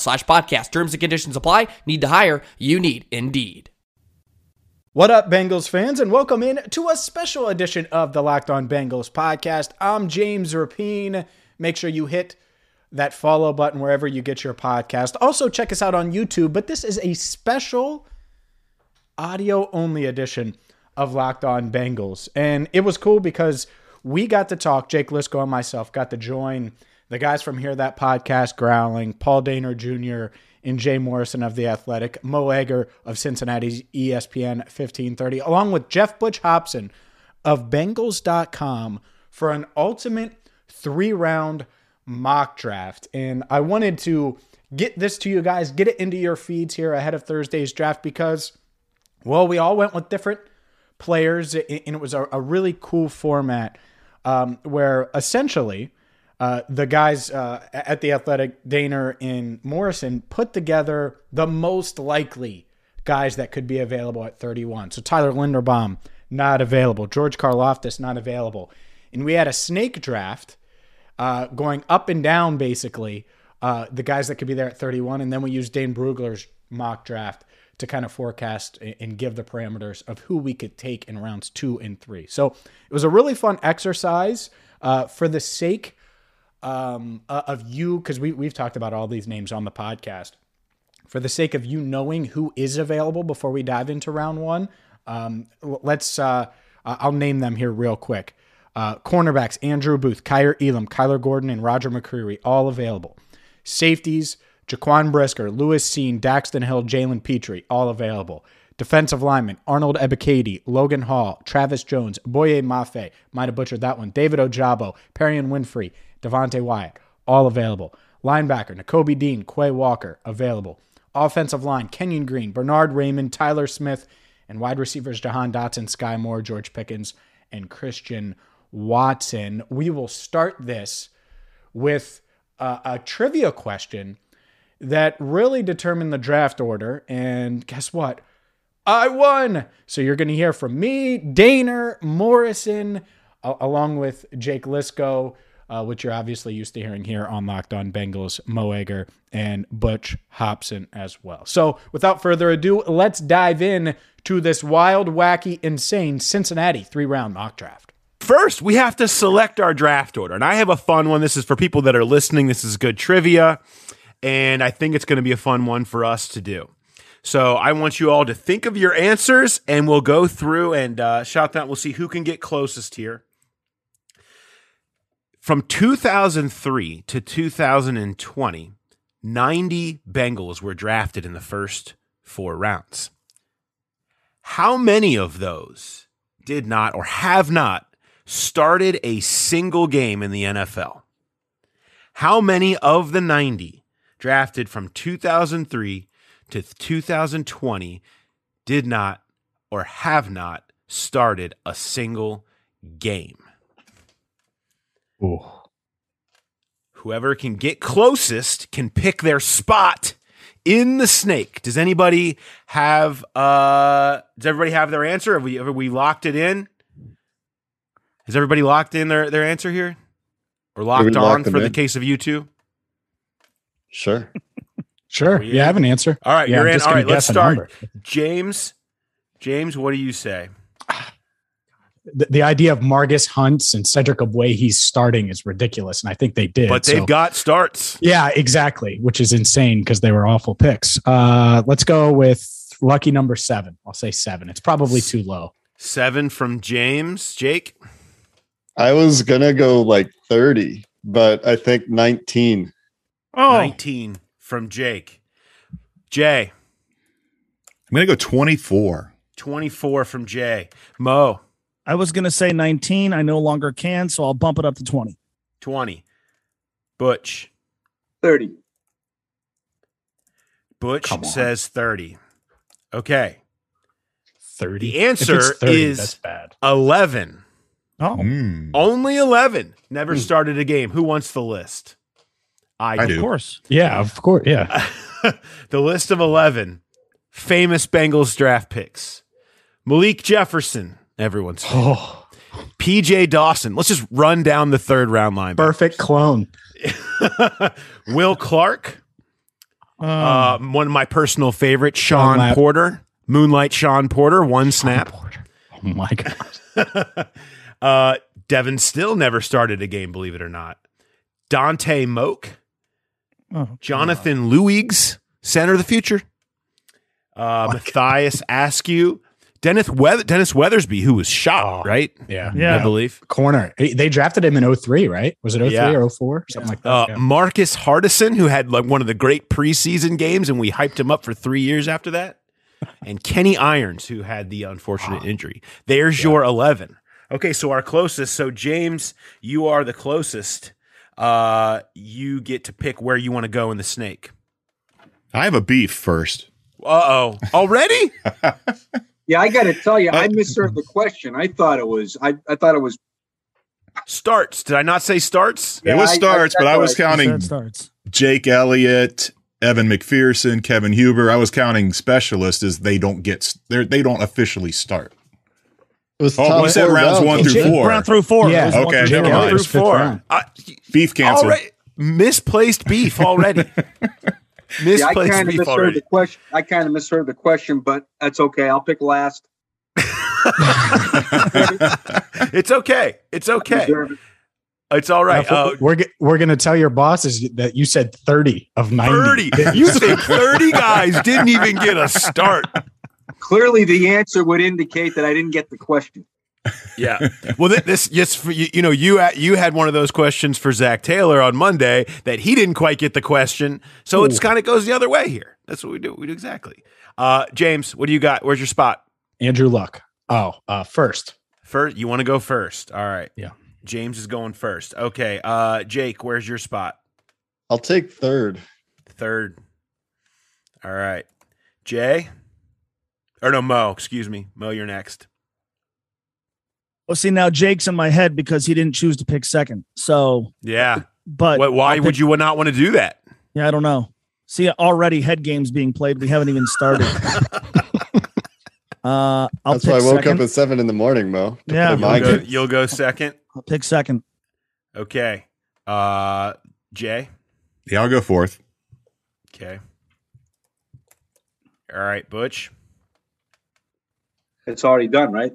slash podcast. Terms and conditions apply. Need to hire? You need Indeed. What up, Bengals fans, and welcome in to a special edition of the Locked On Bengals podcast. I'm James Rapien. Make sure you hit that follow button wherever you get your podcast. Also, check us out on YouTube, but this is a special audio only edition of Locked On Bengals. And it was cool because we got to talk, Jake Liscow and myself got to join the guys from Hear That Podcast, Growling, Paul Dehner Jr., and Jay Morrison of The Athletic, Mo Egger of Cincinnati's ESPN 1530, along with Geoff Butch Hobson of Bengals.com for an ultimate three round mock draft. And I wanted to get this to you guys, get it into your feeds here ahead of Thursday's draft because, well, we all went with different players, and it was a really cool format um, where essentially uh, the guys uh, at the Athletic, Dehner and Morrison, put together the most likely guys that could be available at 31. So Tyler Linderbaum, not available. George Karlaftis, not available. And we had a snake draft uh, going up and down, basically, uh, the guys that could be there at 31. And then we used Dane Brugler's mock draft to kind of forecast and give the parameters of who we could take in rounds two and three. So it was a really fun exercise uh, for the sake um, uh, of you, because we, we've talked about all these names on the podcast. For the sake of you knowing who is available before we dive into round one, um, let's, uh, I'll name them here real quick. Uh, cornerbacks, Andrew Booth, Kaiir Elam, Kyler Gordon, and Roger McCreary, all available. Safeties, Jaquan Brisker, Lewis Cine, Daxton Hill, Jalen Pitre, all available. Defensive lineman, Arnold Ebiketie, Logan Hall, Travis Jones, Boye Mafe, might have butchered that one, David Ojabo, Perrion Winfrey, Devonte Wyatt, all available. Linebacker, Nakobe Dean, Quay Walker, available. Offensive line, Kenyon Green, Bernhard Raimann, Tyler Smith, and wide receivers, Jahan Dotson, Skyy Moore, George Pickens, and Christian Watson. We will start this with a, a trivia question that really determined the draft order. And guess what? I won. So you're going to hear from me, Dehner, Morrison, along with Jake Liscow uh, which you're obviously used to hearing here on Locked On Bengals, Mo Egger, and Butch Hobson as well. So without further ado, let's dive in to this wild, wacky, insane Cincinnati three round mock draft. First, we have to select our draft order. And I have a fun one. This is for people that are listening. This is good trivia. And I think it's going to be a fun one for us to do. So I want you all to think of your answers and we'll go through and uh, shout that. We'll see who can get closest here. From 2003 to 2020, 90 Bengals were drafted in the first four rounds. How many of those did not or have not started a single game in the NFL? How many of the 90 drafted from 2003 to 2020 did not or have not started a single game? Ooh. Whoever can get closest can pick their spot in the snake. Does anybody have uh does everybody have their answer? Have we have we locked it in? Has everybody locked in their, their answer here? Or locked we on locked them for the in? case of you two? Sure. Sure. Yeah. Yeah, I have an answer. All right, Yeah, you're I'm in. just gonna let's guess a start. number. James, James, what do you say? The, the idea of Margus Hunts and Cedric Ogbuehi's starting is ridiculous, and I think they did. But they've so- got starts. yeah, exactly, which is insane because they were awful picks. Uh, let's go with lucky number seven. I'll say seven. It's probably too low. Seven from James. Jake? I was gonna go like 30, but I think 19. Oh, 19 from Jake. Jay, I'm going to go 24. 24 from Jay. Mo, I was going to say 19. I no longer can, so I'll bump it up to 20. 20. Butch. 30. Butch says 30. Okay. Thirty. The answer 30, is- that's bad. 11. Oh, Mm. Only 11. Never started a game. Who wants the list? I, I of course. Yeah, of course. Yeah. the list of 11 famous Bengals draft picks Malik Jefferson, everyone's favorite. Oh, PJ Dawson. Let's just run down the third round line. perfect clone. Will Clark, Um, uh, one of my personal favorites, Sean Moonlight. Porter, Moonlight Sean Porter, one snap. Oh my god. uh, Devin Still never started a game, believe it or not. Dontay Moch, oh, Jonathan Luigs, center of the future. Uh, Matthias Askew, Dennis, Weath- Dennis Weathersby, who was shot, Oh. right? Yeah. Yeah. I believe. Corner. They drafted him in 03, right? Was it 03 Yeah. or 04? Something like that. Uh, yeah. Marcus Hardison, who had like one of the great preseason games, and we hyped him up for three years after that. And Kenny Irons, who had the unfortunate injury. There's your 11. Okay, so our closest. So, James, you are the closest. Uh, you get to pick where you want to go in the snake. I have a beef first. Uh oh. Already? Yeah, I got to tell you, I misheard the question. I thought it was. I, I thought it was. starts. Did I not say starts? Yeah, it was I- I- starts, but I was that's He said counting starts. Jake Elliott, Evan McPherson, Kevin Huber. I was counting specialists as they don't get they they don't officially start. It was Oh, top you said rounds one through four. Round through four. Yeah. It Okay, through never mind. Through four. round. Uh, Beef canceled. already misplaced beef already. Yeah, I misplaced kind of beef misheard the question. I kind of misheard the question, but that's okay. I'll pick last. it's okay. It's okay. It. It's all right. Uh, Uh, we're ge- we're gonna tell your bosses that you said 30 of 90. 30. You think 30 guys didn't even get a start. Clearly, the answer would indicate that I didn't get the question. Yeah. Well, this yes, for you, you know, you had, you had one of those questions for Zac Taylor on Monday that he didn't quite get the question, so it's kind of goes the other way here. That's what we do. We do exactly. Uh, James, what do you got? Where's your spot? Andrew Luck. Oh, uh, first. First, you want to go first. All right. Yeah. James is going first. Okay. Uh, Jake, where's your spot? I'll take third. Third. All right. Jay? Or no, Mo, excuse me. Mo, you're next. Well, see, now Jake's in my head because he didn't choose to pick second. So, Yeah. but Why, why I'll would you not want to do that? Yeah, I don't know. See, already head games being played. We haven't even started. uh, I'll That's pick why I woke second. up at seven in the morning, Mo. Yeah. You'll go, you'll go second. I'll pick second. Okay. Uh, Jay? Yeah, I'll go fourth. Okay. All right, Butch. It's already done, right?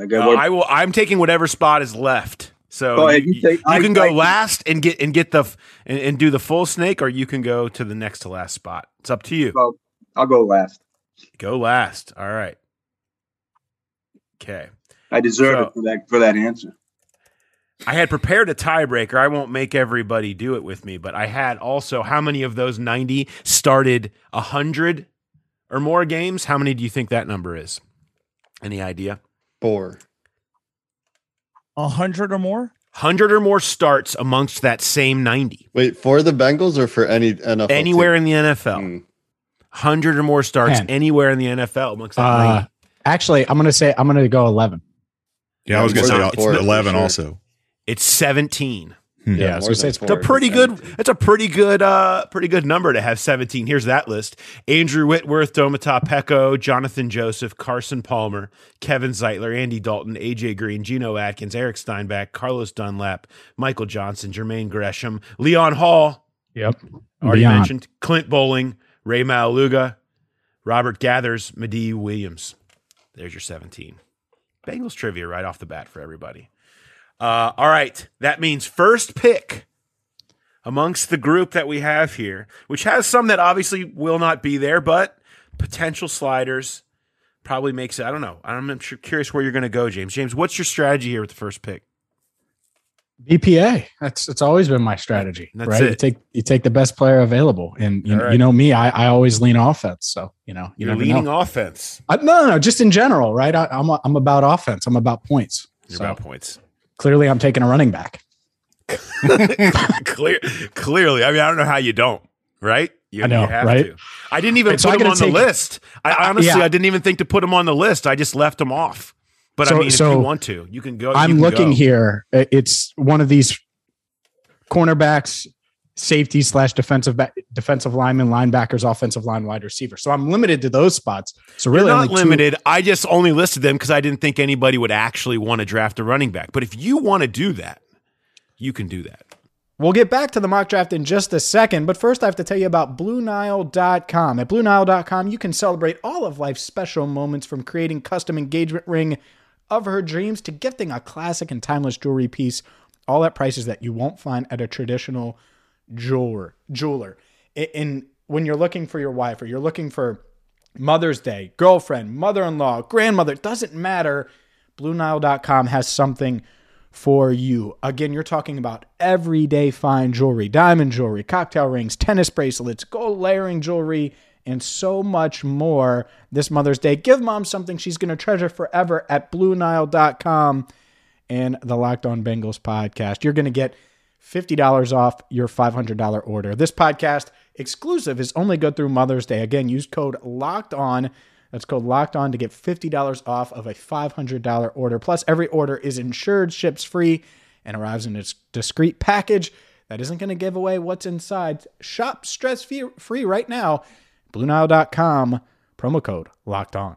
I got Uh, I will. I'm taking whatever spot is left. So Go ahead, you, you take- you I- can go I- last and get and get the and, and do the full snake, or you can go to the next to last spot. It's up to you. Well, I'll go last. Go last. All right. Okay. I deserve So- it for that for that answer. I had prepared a tiebreaker. I won't make everybody do it with me, but I had also how many of those 90 started 100 or more games? How many do you think that number is? Any idea? Four. A hundred or more. 100 or more starts amongst that same 90. Wait, for the Bengals or for any NFL? Anywhere team? in the NFL. Hmm. 100 or more starts Man. anywhere in the NFL amongst that Uh, 90. actually, I'm gonna say I'm gonna go 11. Yeah, I was going to say not- it's fourth for 11 sure. also. It's 17. Yeah, I was gonna say it's. It's a pretty good. It's a pretty good. Uh, pretty good number to have seventeen. Here's that list: Andrew Whitworth, Domata Peko, Johnathan Joseph, Carson Palmer, Kevin Zeitler, Andy Dalton, AJ Green, Geno Atkins, Eric Steinbach, Carlos Dunlap, Michael Johnson, Jermaine Gresham, Leon Hall. Yep. Already Beyond. mentioned Clint Boling, Ray Maualuga, Robert Geathers, Madieu Williams. There's your 17. Bengals trivia right off the bat for everybody. Uh, all right. That means first pick amongst the group that we have here, which has some that obviously will not be there, but potential sliders probably makes it. I don't know. I'm sure, curious where you're going to go, James. James, what's your strategy here with the first pick? BPA. That's it's always been my strategy. That's right. You take you take the best player available, and you, right. you know me. I, I always lean offense. So you know you You're never leaning know. offense. I, no, no, no, just in general, right? I, I'm a, I'm about offense. I'm about points. You're So about points. Clearly, I'm taking a running back. Clear, clearly. I mean, I don't know how you don't, right? You, I know, you have right? to. I didn't even So put I him on the list. I honestly, yeah. I didn't even think to put him on the list. I just left him off. But I So- mean, if so you want to, you can go. I'm can looking go. here. It's one of these cornerbacks, safety slash defensive back, defensive lineman, linebackers, offensive line, wide receiver. So I'm limited to those spots. So You're really, not only two- limited. I just only listed them because I didn't think anybody would actually want to draft a running back. But if you want to do that, you can do that. We'll get back to the mock draft in just a second, but first I have to tell you about BlueNile.com. At BlueNile.com, you can celebrate all of life's special moments from creating custom engagement ring of her dreams to gifting a classic and timeless jewelry piece, all at prices that you won't find at a traditional jeweler. Jeweler. I- And when you're looking for your wife or you're looking for Mother's Day, girlfriend, mother-in-law, grandmother, doesn't matter. BlueNile.com has something for you. Again, you're talking about everyday fine jewelry, diamond jewelry, cocktail rings, tennis bracelets, gold layering jewelry, and so much more this Mother's Day. Give mom something she's going to treasure forever at BlueNile.com and the Locked On Bengals podcast. You're going to get $50 off your $500 order. This podcast exclusive is only good through Mother's Day. Again, use code LOCKED ON. That's code LOCKED ON to get $50 off of a $500 order. Plus, every order is insured, ships free, and arrives in its discreet package that isn't going to give away what's inside. Shop stress free right now. BlueNile.com, promo code LOCKED ON.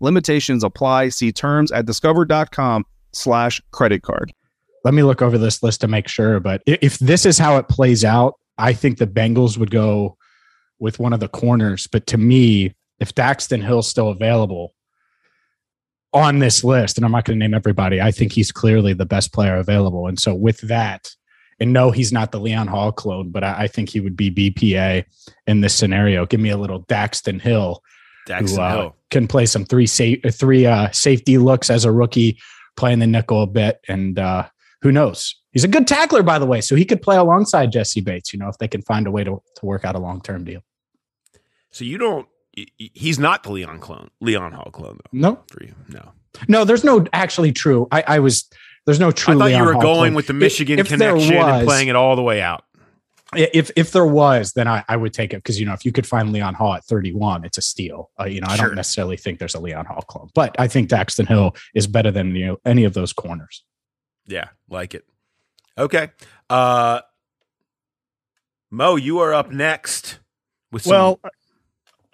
Limitations apply. See terms at discover.com slash credit card. Let me look over this list to make sure. But if this is how it plays out, I think the Bengals would go with one of the corners. But to me, if Daxton Hill's still available on this list, and I'm not going to name everybody, I think he's clearly the best player available. And so with that, and no, he's not the Leon Hall clone, but I, I think he would be BPA in this scenario. Give me a little Daxton Hill Daxton who uh, can play some three three uh, safety looks as a rookie, playing the nickel a bit, and uh, who knows? He's a good tackler, by the way, so he could play alongside Jessie Bates. You know, if they can find a way to to work out a long term deal. So you don't. He's not the Leon clone, Leon Hall clone, though. No, For you, no. no, there's no actually true. I, I was there's no true. I thought Leon you were Hall going clone. with the Michigan if connection and was- playing it all the way out. If if there was, then I, I would take it because you know if you could find Leon Hall at 31, it's a steal. Uh, you know, I Sure. don't necessarily think there's a Leon Hall clone, but I think Daxton Hill is better than you know, any of those corners. Yeah, like it. Okay. Uh Mo, you are up next with some Well,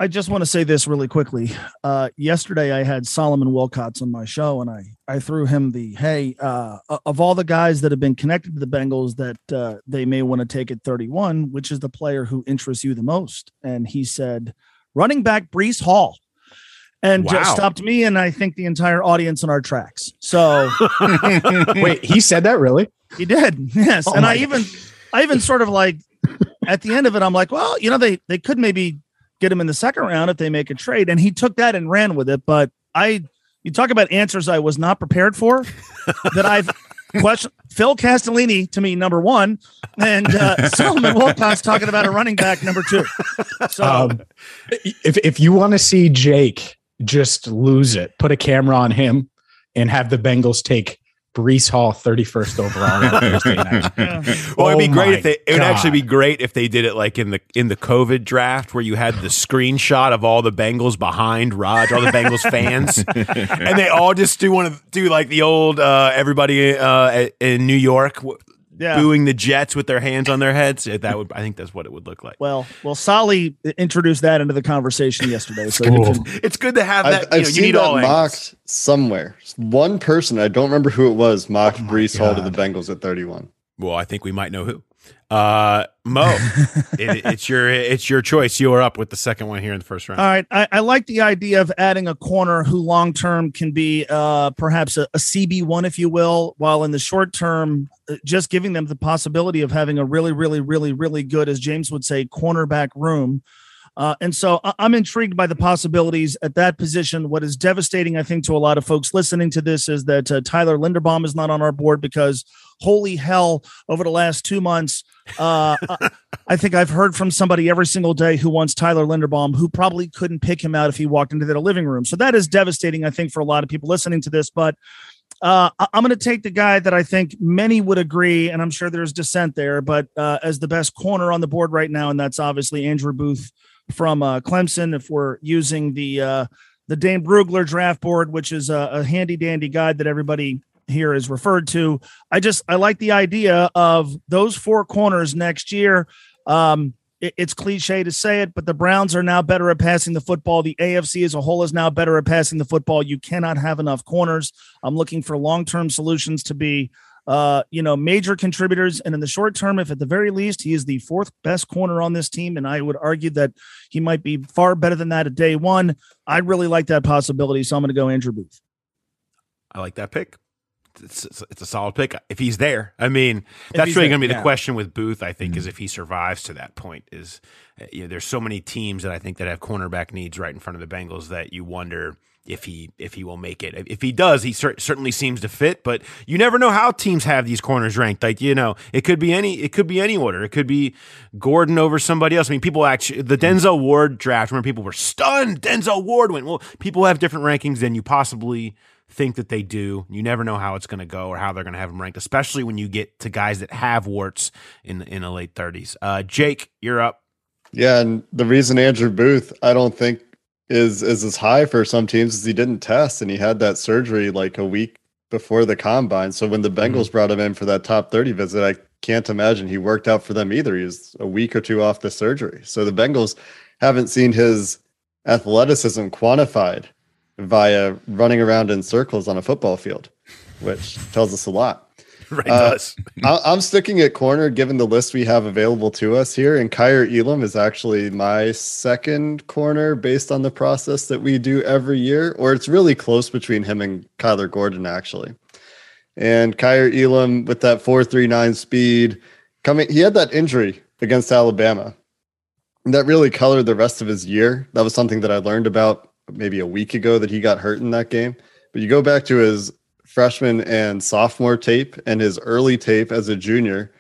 I just want to say this really quickly. Uh, yesterday, I had Solomon Wilcots on my show, and I I threw him the hey uh, of all the guys that have been connected to the Bengals that uh, they may want to take at 31, which is the player who interests you the most? And he said, running back Breece Hall. And Wow. just stopped me and I think the entire audience in our tracks. So Wait, he said that really? he did, yes. Oh and I even, I even sort of like, at the end of it, I'm like, well, you know, they they could maybe get him in the second round if they make a trade, and he took that and ran with it. But I, you talk about answers I was not prepared for. that I've, question Phil Castellini to me number one, and uh, Solomon Wilcots talking about a running back number two. So Um, if if you want to see Jake just lose it, put a camera on him and have the Bengals take Breece Hall 31st overall on Thursday night. Well, it'd be Oh great if they. It would actually be great if they did it like in the in the COVID draft, where you had the screenshot of all the Bengals behind Raj, all the Bengals fans, and they all just do one of do like the old uh, everybody uh, in New York w- yeah. booing the Jets with their hands on their heads. That would, I think, that's what it would look like. Well, well, Solly introduced that into the conversation yesterday. So you can, It's good to have I've, that. I've you, know, you seen need that all angles. mocked somewhere. One person, I don't remember who it was, mocked Oh Breece Hall to the Bengals at 31. Well, I think we might know who. Uh, Mo, it, it's your it's your choice. You are up with the second one here in the first round. All right. I, I like the idea of adding a corner who long term can be uh, perhaps a, a CB1, if you will, while in the short term, uh, just giving them the possibility of having a really, really, really, really good, as James would say, cornerback room. Uh, and so I- I'm intrigued by the possibilities at that position. What is devastating, I think, to a lot of folks listening to this is that uh, Tyler Linderbaum is not on our board because holy hell, over the last two months, uh, I- think I've heard from somebody every single day who wants Tyler Linderbaum, who probably couldn't pick him out if he walked into their living room. So that is devastating, I think, for a lot of people listening to this. But uh, I'm going to take the guy that I think many would agree, and I'm sure there's dissent there, but uh, as the best corner on the board right now, and that's obviously Andrew Booth from uh, Clemson. If we're using the uh, the Dane Brugler draft board, which is a, a handy dandy guide that everybody here is referred to, I just I like the idea of those four corners next year. Um, it- it's cliche to say it, but the Browns are now better at passing the football. The AFC as a whole is now better at passing the football. You cannot have enough corners. I'm looking for long term solutions to be, uh, you know, major contributors. And in the short term, if at the very least he is the fourth best corner on this team, and I would argue that he might be far better than that at day one, I really like that possibility. So I'm going to go Andrew Booth. I like that pick. It's, it's, it's a solid pick if he's there. I mean, that's really going to be yeah. the question with Booth. I think is if he survives to that point. Is uh, you know, there's so many teams that I think that have cornerback needs right in front of the Bengals that you wonder if he if he will make it. If he does, he cer- certainly seems to fit. But you never know how teams have these corners ranked. Like you know, it could be any it could be any order. It could be Gordon over somebody else. I mean, people actually the Denzel Ward draft. Remember, people were stunned. Denzel Ward went. Well, people have different rankings than you possibly think that they do. You never know how it's going to go or how they're going to have them ranked, especially when you get to guys that have warts in in the late thirties. Uh, Jake, you're up. Yeah, and the reason Andrew Booth, I don't think is is as high for some teams is he didn't test and he had that surgery like a week before the combine. So when the Bengals brought him in for that top 30 visit, I can't imagine he worked out for them either. He was a week or two off the surgery. So the Bengals haven't seen his athleticism quantified via running around in circles on a football field, which tells us a lot. Right, Uh, does. I- I'm sticking at corner given the list we have available to us here. And Kaiir Elam is actually my second corner based on the process that we do every year, or it's really close between him and Kyler Gordon, actually. And Kaiir Elam with that 439 speed coming, he had that injury against Alabama. That really colored the rest of his year. That was something that I learned about maybe a week ago that he got hurt in that game. But you go back to his freshman and sophomore tape and his early tape as a junior,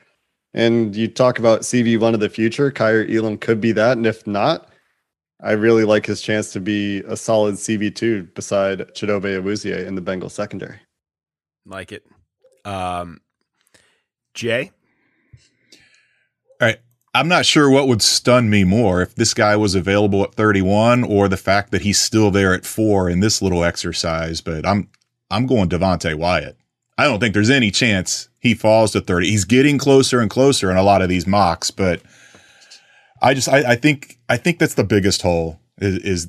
and you talk about CB1 of the future, Kaiir Elam could be that. And if not, I really like his chance to be a solid CB2 beside Chidobe Awuzie in the Bengal secondary. Like it. Um, Jay, All right. I'm not sure what would stun me more if this guy was available at 31 or the fact that he's still there at four in this little exercise, but I'm I'm going Devonte Wyatt. I don't think there's any chance he falls to 30. He's getting closer and closer in a lot of these mocks, but I just I, I think I think that's the biggest hole is, is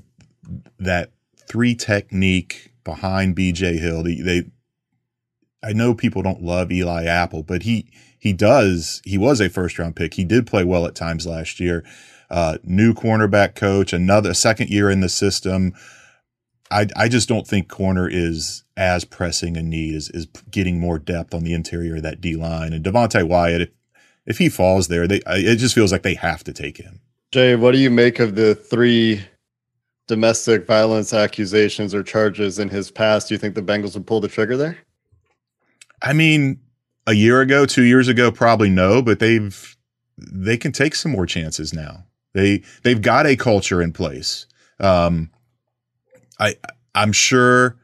that three technique behind BJ Hill. They, they I know people don't love Eli Apple, but he he does. He was a first round pick. He did play well at times last year. Uh, new cornerback coach, another second year in the system. I I just don't think corner is as pressing a need as is getting more depth on the interior of that D line. And Devonte Wyatt, if if he falls there, they it just feels like they have to take him. Jay, what do you make of the three domestic violence accusations or charges in his past? Do you think the Bengals would pull the trigger there? I mean, a year ago, two years ago, probably no, but they've they can take some more chances now. They they've got a culture in place. Um, I I'm sure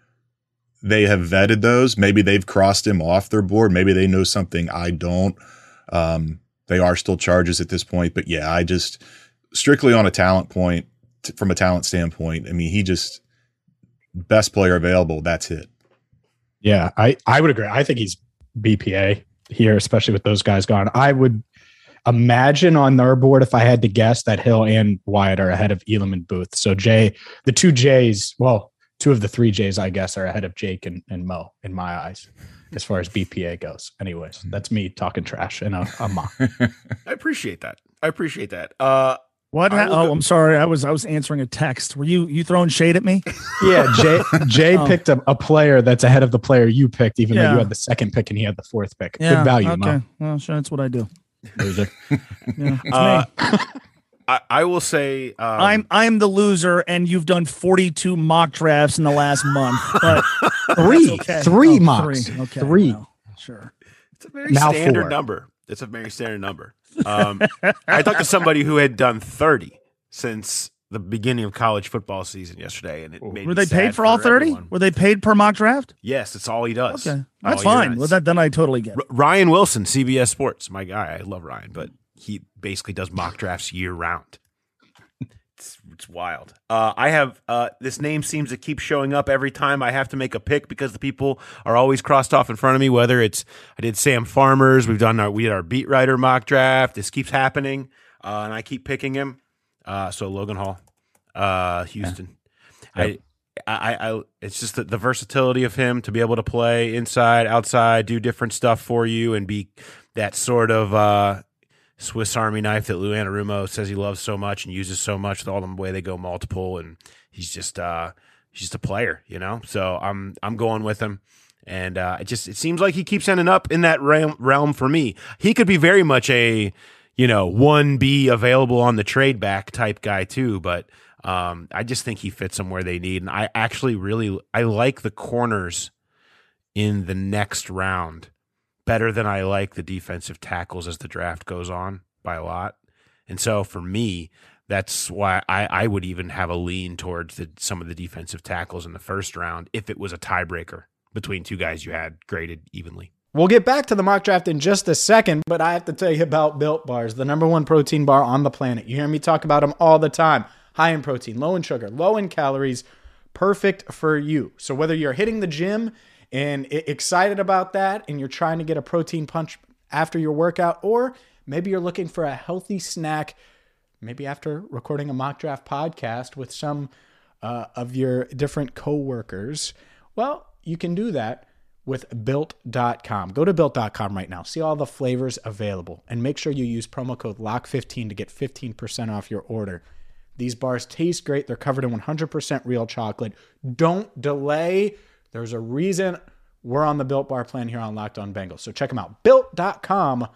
they have vetted those. Maybe they've crossed him off their board. Maybe they know something I don't. Um, they are still charges at this point, but yeah, I just strictly on a talent point, t- from a talent standpoint. I mean, he just best player available. That's it. Yeah, I I would agree. I think he's BPA here, especially with those guys gone. I would imagine on their board, if I had to guess, that Hill and Wyatt are ahead of Elam and Booth. So Jay, the two Jays, well, two of the three Jays, I guess, are ahead of Jake and, and Mo in my eyes, as far as BPA goes. Anyways, that's me talking trash and a, a mock. I appreciate that. I appreciate that. Uh, What? Ha- oh, I'm sorry. I was I was answering a text. Were you you throwing shade at me? Yeah, Jay Jay Oh. picked a, a player that's ahead of the player you picked, even though you had the second pick and he had the fourth pick. Yeah. Good value, Okay. Mo. Well, sure, that's what I do. Loser. Yeah, it's uh, me. I, I will say um, I'm I'm the loser, and you've done 42 mock drafts in the last month. But Three, okay. three Oh, mocks, Three. Okay. three. well, sure. It's a very Now standard four. number. It's a very standard number. Um, I talked to somebody who had done 30 since the beginning of college football season yesterday, and it made Were they paid for all 30? everyone. Were they paid per mock draft? Yes, it's all he does. Okay, that's fine. Well, that then I totally get. it. Ryan Wilson, CBS Sports, my guy. I love Ryan, but he basically does mock drafts year round. It's, wild. Uh, I have uh, this name seems to keep showing up every time I have to make a pick because the people are always crossed off in front of me. Whether it's I did Sam Farmer's, we've done our we did our beat writer mock draft. This keeps happening, uh, and I keep picking him. Uh, so Logan Hall, uh, Houston. I, I, I, it's just the, the versatility of him to be able to play inside, outside, do different stuff for you, and be that sort of uh, Swiss Army knife that Lou Anarumo says he loves so much and uses so much. With all the way they go multiple, and he's just uh, he's just a player, you know. So I'm I'm going with him, and uh, it just it seems like he keeps ending up in that realm realm for me. He could be very much a you know one B available on the trade back type guy too, but um, I just think he fits them where they need, and I actually really I like the corners in the next round better than I like the defensive tackles as the draft goes on by a lot. And so for me, that's why I, I would even have a lean towards the, some of the defensive tackles in the first round if it was a tiebreaker between two guys you had graded evenly. We'll get back to the mock draft in just a second, but I have to tell you about Built Bars, the number one protein bar on the planet. You hear me talk about them all the time. High in protein, low in sugar, low in calories, perfect for you. So whether you're hitting the gym and excited about that and you're trying to get a protein punch after your workout, or maybe you're looking for a healthy snack, maybe after recording a mock draft podcast with some uh, of your different coworkers, well, you can do that with built.com. Go to built.com right now. See all the flavors available and make sure you use promo code LOCK15 to get 15% off your order. These bars taste great. They're covered in 100% real chocolate. Don't delay. There's a reason we're on the Built Bar plan here on Locked On Bengals. So check them out. Built.com,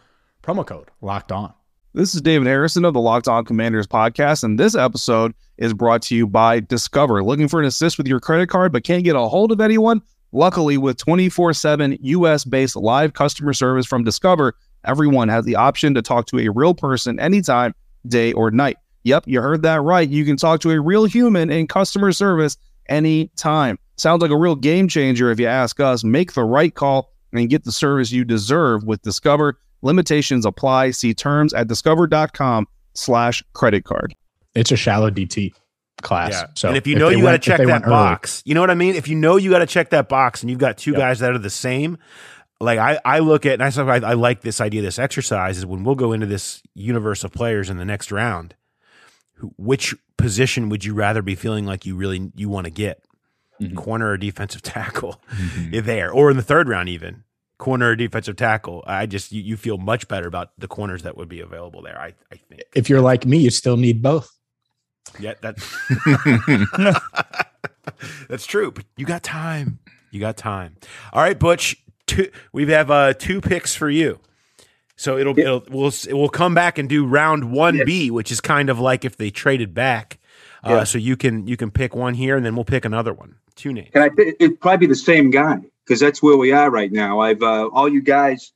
promo code Locked On. This is David Harrison of the Locked On Commanders podcast, and this episode is brought to you by Discover. Looking for an assist with your credit card but can't get a hold of anyone? Luckily, with 24 7 US based live customer service from Discover, everyone has the option to talk to a real person anytime, day or night. Yep, you heard that right. You can talk to a real human in customer service anytime. Sounds like a real game changer if you ask us. Make the right call and get the service you deserve with Discover. Limitations apply. See terms at discover.com slash credit card. It's a shallow DT class. So and if you know they you got to check that went early- box, you know what I mean? If you know you got to check that box and you've got two Yep. guys that are the same, like I, I look at, and I, say I, I like this idea, this exercise is when we'll go into this universe of players in the next round, which position would you rather be feeling like you really, you want to get? Mm-hmm. Corner or defensive tackle there, or in the third round even corner or defensive tackle. I just, you, you feel much better about the corners that would be available there. I, I think. If you're like me, you still need both. Yeah, that that's true. But you got time. You got time. All right, Butch. Two, we have uh, two picks for you. So it'll, it'll we'll we'll come back and do round one B, which is kind of like if they traded back. Uh, So you can you can pick one here, and then we'll pick another one. Two names. And I think it'd probably be the same guy because that's where we are right now. I've uh, all you guys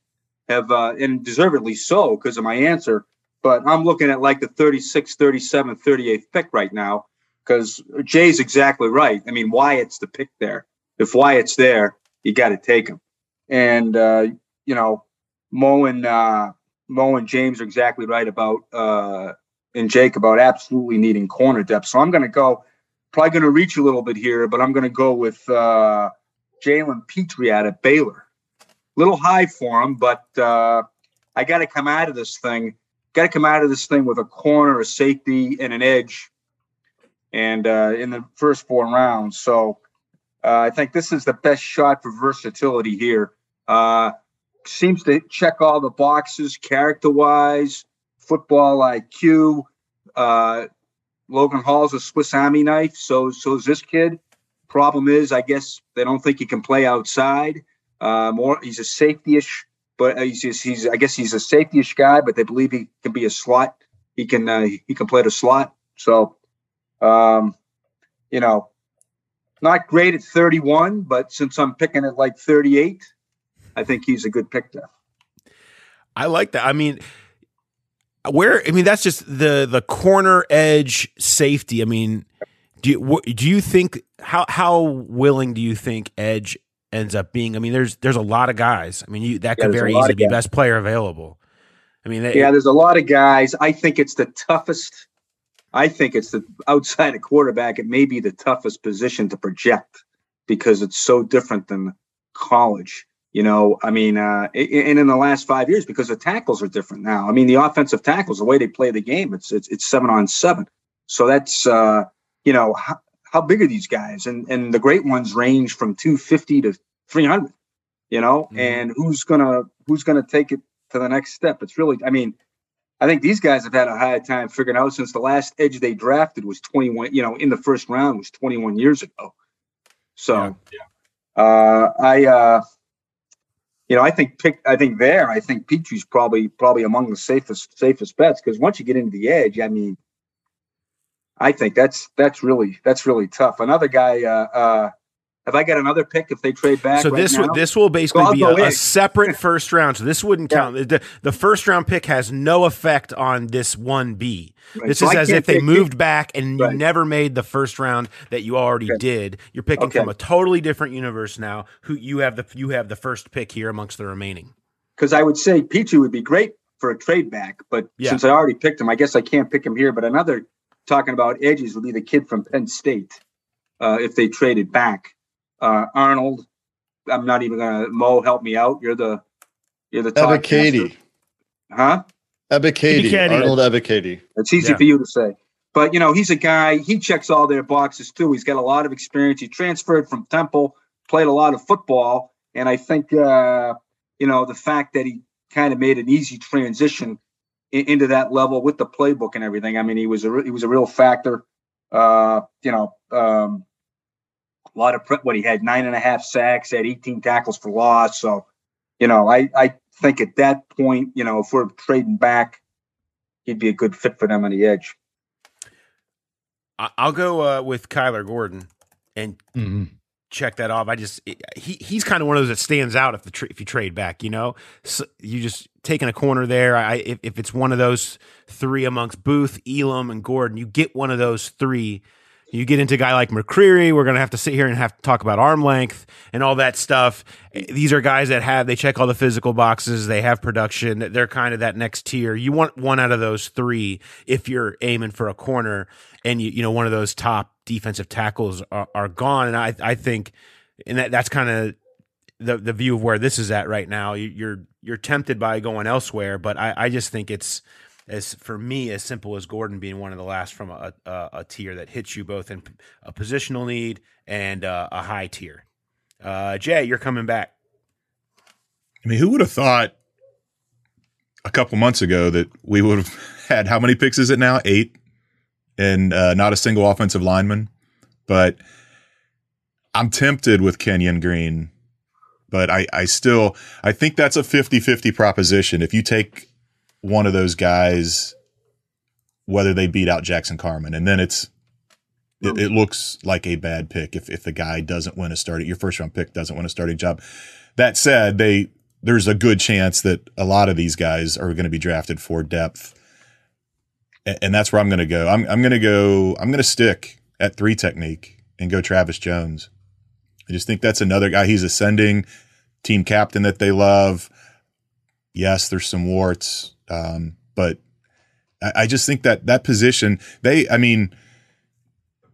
have, uh, and deservedly so because of my answer. But I'm looking at like the 36, 37, 38th pick right now because Jay's exactly right. I mean, Wyatt's the pick there. If Wyatt's there, you got to take him. And, uh, you know, Mo and, uh, Mo and James are exactly right about, uh, and Jake about absolutely needing corner depth. So I'm going to go, probably going to reach a little bit here, but I'm going to go with uh, Jalen Pitre out of Baylor. Little high for him, but uh, I got to come out of this thing. Got to come out of this thing with a corner, a safety, and an edge, and uh, in the first four rounds. So uh, I think this is the best shot for versatility here. Uh, seems to check all the boxes character-wise, football IQ. Uh, Logan Hall's a Swiss Army knife, so so is this kid. Problem is, I guess they don't think he can play outside. Uh, more, he's a safety-ish, but he's, he's, he's I guess he's a safety-ish guy, but they believe he can be a slot. He can uh, he can play the slot. So, um, you know, not great at 31, but since I'm picking at like 38, I think he's a good pick there. I like that. I mean, where I mean that's just the the corner edge safety. I mean, do you do you think how how willing do you think edge ends up being? I mean, there's there's a lot of guys. I mean, you that Yeah, could very easily be best player available. I mean, they, Yeah, there's a lot of guys. I think it's the toughest. I think it's the outside of quarterback. It may be the toughest position to project because it's so different than college. You know, I mean, uh, and in the last five years, because the tackles are different now. I mean, the offensive tackles, the way they play the game, it's it's, it's seven on seven. So that's uh, you know, how, how big are these guys? And and the great ones range from two fifty to three hundred. You know, and who's gonna who's gonna take it to the next step? It's really, I mean, I think these guys have had a hard time figuring out since the last edge they drafted was 21, you know, in the first round was 21 years ago. So, uh, I, uh, you know, I think pick, I think there, I think Pitre's probably, probably among the safest, safest bets. Cause once you get into the edge, I mean, I think that's, that's really, that's really tough. Another guy, uh, uh, have I got another pick if they trade back? So right this now? will this will basically So be a, a separate first round. So this wouldn't count. The, the first round pick has no effect on this one B. Right, This so is I as if they moved back and Right. you never made the first round that you already did. You're picking Okay. from a totally different universe now. Who you have the you have the first pick here amongst the remaining. because I would say Pitre would be great for a trade back, but Yeah. since I already picked him, I guess I can't pick him here. But another talking about edges would be the kid from Penn State uh, if they traded back. Uh, Arnold, I'm not even gonna Mo help me out. You're the you're the talk Ebiketie. huh? Ebiketie. Ebiketie. Arnold Ebiketie. It's easy Yeah. for you to say. But you know, he's a guy, he checks all their boxes too. He's got a lot of experience. He transferred from Temple, played a lot of football, and I think uh, you know, the fact that he kind of made an easy transition i- into that level with the playbook and everything. I mean, he was a re- he was a real factor. Uh, you know, um, a lot of pre- what he had nine and a half sacks, had 18 tackles for loss. So, you know, I I think at that point, you know, if we're trading back, he'd be a good fit for them on the edge. I- I'll go uh, with Kyler Gordon and check that off. I just he he's kind of one of those that stands out if the tra- if you trade back. You know, so you just taking a corner there. I if, if it's one of those three amongst Booth, Elam, and Gordon, you get one of those three. You get into a guy like McCreary, we're gonna have to sit here and have to talk about arm length and all that stuff. These are guys that have they check all the physical boxes, they have production, they're kind of that next tier. You want one out of those three if you're aiming for a corner and you you know one of those top defensive tackles are, are gone. And I I think and that that's kind of the the view of where this is at right now. You, you're you're tempted by going elsewhere, but I, I just think it's as for me as simple as Gordon being one of the last from a a, a tier that hits you both in a positional need and uh, a high tier. Uh, Jay, you're coming back. I mean, who would have thought a couple months ago that we would have had how many picks is it now? Eight, and uh, not a single offensive lineman. But I'm tempted with Kenyon Green, but I, I still I think that's a 50-50 proposition. If you take one of those guys, whether they beat out Jackson Carman, and then it's it, it looks like a bad pick if if the guy doesn't win a starting your first round pick doesn't win a starting job. That said, they there's a good chance that a lot of these guys are going to be drafted for depth. And that's where I'm going to go. I'm, I'm going to go, I'm going to stick at three technique and go Travis Jones. I just think that's another guy. He's ascending team captain that they love. Yes, there's some warts. Um, but I, I just think that that position, they, I mean,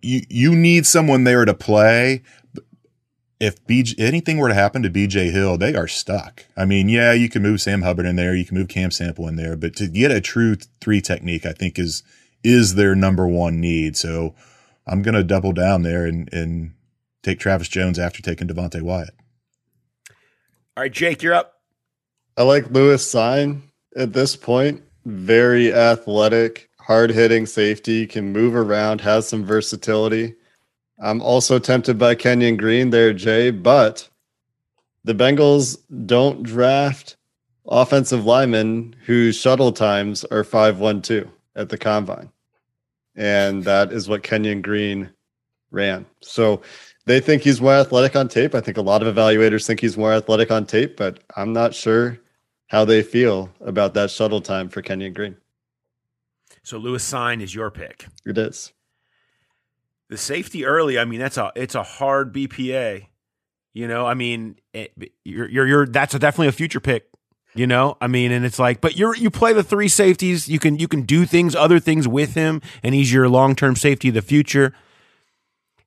you, you need someone there to play, if BJ, anything were to happen to BJ Hill, they are stuck. I mean, yeah, you can move Sam Hubbard in there, you can move Cam Sample in there, but to get a true three technique, I think is is their number one need. So I'm going to double down there and and take Travis Jones after taking Devonte Wyatt. All right, Jake, you're up. I like Lewis Cine at this point. Very athletic, hard hitting safety, can move around, has some versatility. I'm also tempted by Kenyon Green there, Jay, but the Bengals don't draft offensive linemen whose shuttle times are 512 at the combine. And that is what Kenyon Green ran. So they think he's more athletic on tape. I think a lot of evaluators think he's more athletic on tape, but I'm not sure how they feel about that shuttle time for Kenyon Green. So Lewis Cine is your pick. It is the safety early. I mean, that's a it's a hard BPA. You know, I mean, it, you're you're you're that's a, definitely a future pick. You know, I mean, and it's like, but you're you play the three safeties. You can you can do things, other things with him, and he's your long term safety of the future.